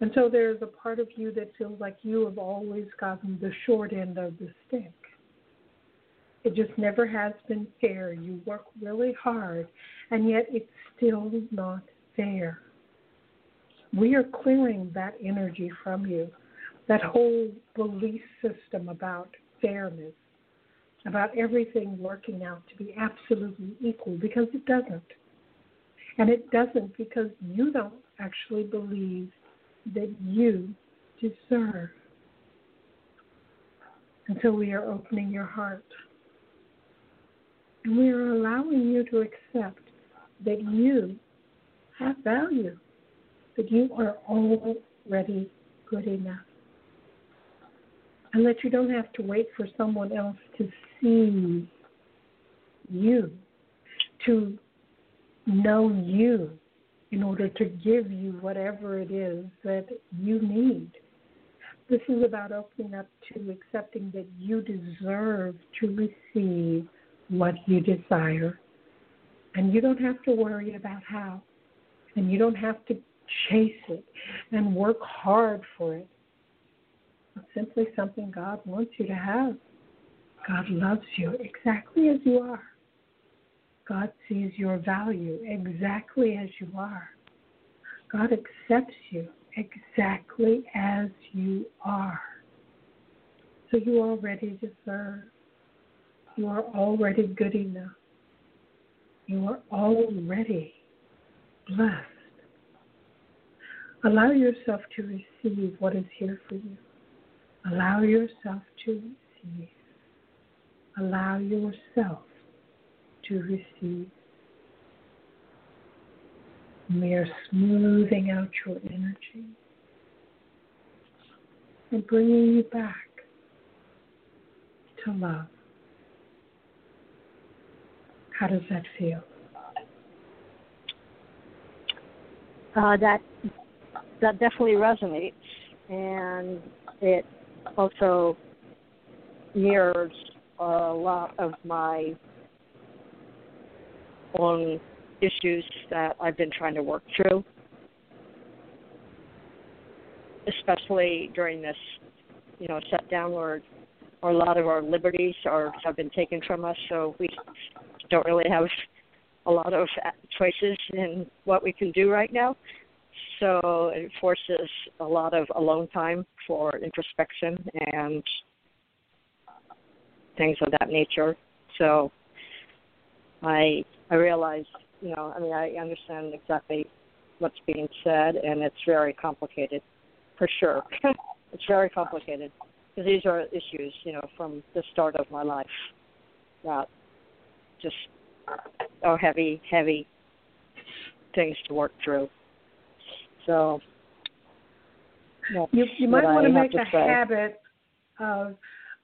And so there's a part of you that feels like you have always gotten the short end of the stick. It just never has been fair. You work really hard, and yet it's still not fair. We are clearing that energy from you, that whole belief system about fairness, about everything working out to be absolutely equal, because it doesn't. And it doesn't because you don't actually believe that you deserve. And so we are opening your heart. And we are allowing you to accept that you have value, that you are already good enough. And that you don't have to wait for someone else to see you, to know you in order to give you whatever it is that you need. This is about opening up to accepting that you deserve to receive what you desire. And you don't have to worry about how. And you don't have to chase it and work hard for it. It's simply something God wants you to have. God loves you exactly as you are. God sees your value exactly as you are. God accepts you exactly as you are. So you already deserve. You are already good enough. You are already blessed. Allow yourself to receive what is here for you. Allow yourself to receive. Allow yourself to receive. And we are smoothing out your energy and bringing you back to love. How does that feel? Uh, that that definitely resonates, and it also mirrors a lot of my own issues that I've been trying to work through, especially during this, you know, shutdown where a lot of our liberties are have been taken from us. So we don't really have a lot of choices in what we can do right now. So it forces a lot of alone time for introspection and things of that nature. So I I realize, you know, I mean, I understand exactly what's being said, and it's very complicated, for sure. [LAUGHS] it's very complicated because these are issues, you know, from the start of my life that just are heavy, heavy things to work through. So, you you might want to make a say. habit of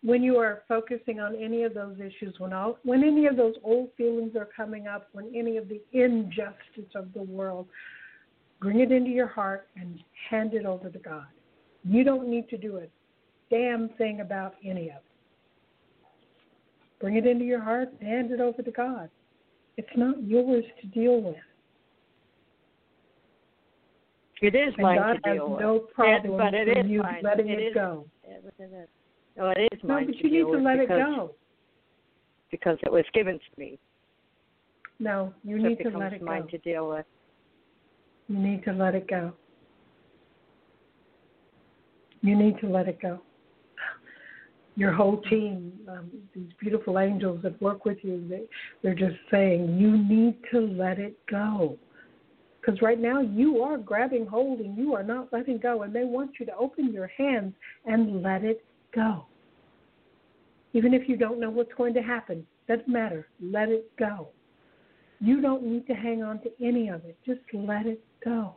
when you are focusing on any of those issues, when all, when any of those old feelings are coming up, when any of the injustice of the world, bring it into your heart and hand it over to God. You don't need to do a damn thing about any of it. Bring it into your heart and hand it over to God. It's not yours to deal with. It is and mine God to has deal with. no problem but it with is you mine. letting It it is- go. It is. No, it is No, mine but to you need to let it go. because it was given to me. No, you so need to let it mine go. to deal with. You need to let it go. You need to let it go. Your whole team, um, these beautiful angels that work with you, they, they're just saying you need to let it go. Because right now you are grabbing hold and you are not letting go, and they want you to open your hands and let it go. Even if you don't know what's going to happen, doesn't matter. Let it go. You don't need to hang on to any of it. Just let it go.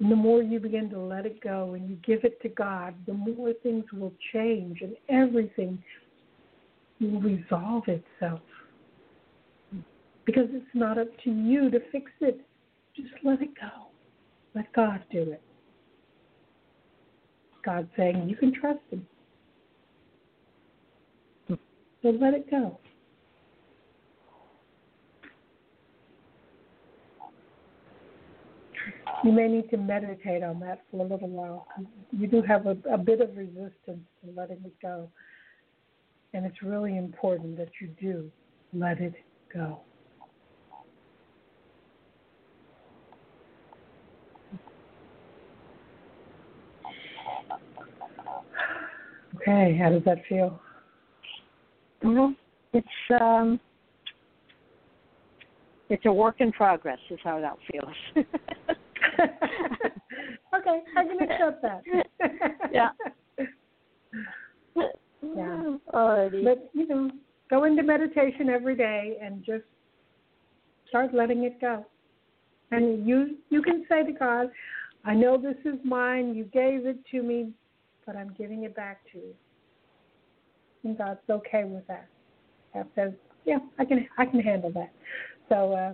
And the more you begin to let it go and you give it to God, the more things will change and everything will resolve itself. Because it's not up to you to fix it. Just let it go. Let God do it. God's saying you can trust Him. So let it go. You may need to meditate on that for a little while. You do have a, a bit of resistance to letting it go. And it's really important that you do let it go. Okay, how does that feel? Mm-hmm. It's um, it's a work in progress. Is how that feels. [LAUGHS] okay, I can accept that. [LAUGHS] yeah. Yeah. Alrighty. But you know, go into meditation every day and just start letting it go. And you you can say to God, I know this is mine, you gave it to me, but I'm giving it back to you. And God's okay with that. God says, Yeah, I can I can handle that. So uh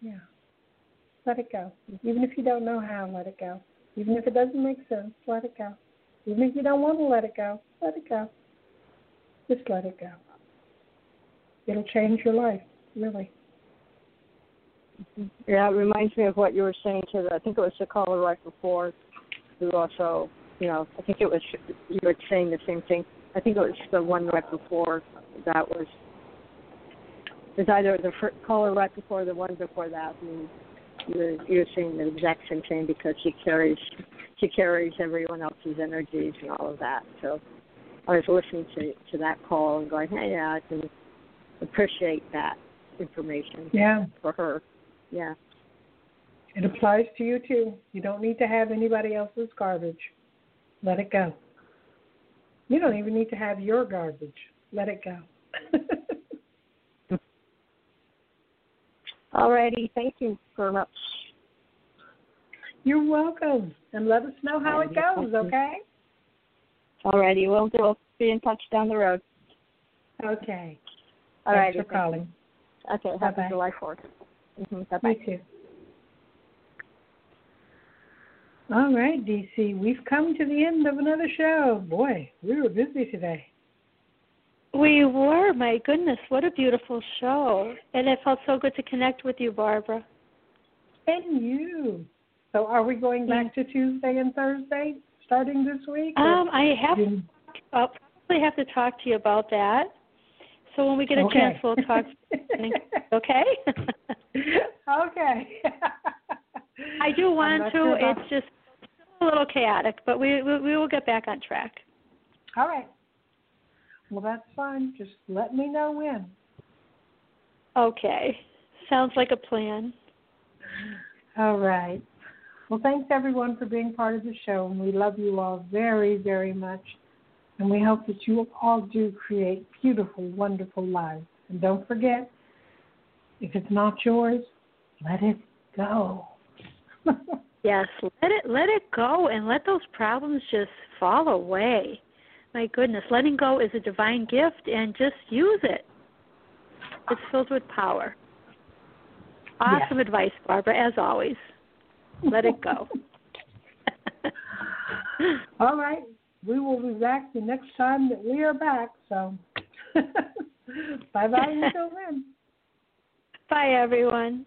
yeah. Let it go. Even if you don't know how, let it go. Even if it doesn't make sense, let it go. Even if you don't want to let it go, let it go. Just let it go. It'll change your life, really. Yeah, it reminds me of what you were saying to the. I think it was the caller right before, who also, you know, I think it was you were saying the same thing. I think it was the one right before that was. It was either the first caller right before the one before that, and you're you're saying the exact same thing because she carries she carries everyone else's energies and all of that. So I was listening to to that call and going, hey, yeah, I can appreciate that information. Yeah. For her, yeah. It applies to you too. You don't need to have anybody else's garbage. Let it go. You don't even need to have your garbage. Let it go. [LAUGHS] Alrighty, thank you very much. You're welcome. And let us know how it goes, okay? Alrighty, we'll do. We'll be in touch down the road. Okay. All Thanks right. for calling. Okay, happy. July 4th. Mm-hmm, bye-bye. You too. All right, DC. We've come to the end of another show. Boy, we were busy today. We were, my goodness, what a beautiful show. And it felt so good to connect with you, Barbara. And you. So are we going back to Tuesday and Thursday starting this week? Um, I have I'll probably have to talk to you about that. So when we get a Okay. chance we'll talk [LAUGHS] okay? okay. I do [LAUGHS] want to. sure It's just a little chaotic, but we, we we will get back on track. All right. Well, that's fine. Just let me know when. Okay. Sounds like a plan. All right. Well, thanks everyone for being part of the show, and we love you all very, very much. And we hope that you all do create beautiful, wonderful lives. And don't forget, if it's not yours, let it go. [LAUGHS] Yes, let it let it go and let those problems just fall away. My goodness, letting go is a divine gift and just use it. It's ah. filled with power. Awesome advice, Barbara, as always. Let it go. [LAUGHS] all right. We will be back the next time that we are back. So, [LAUGHS] bye bye until then. [LAUGHS] Bye everyone.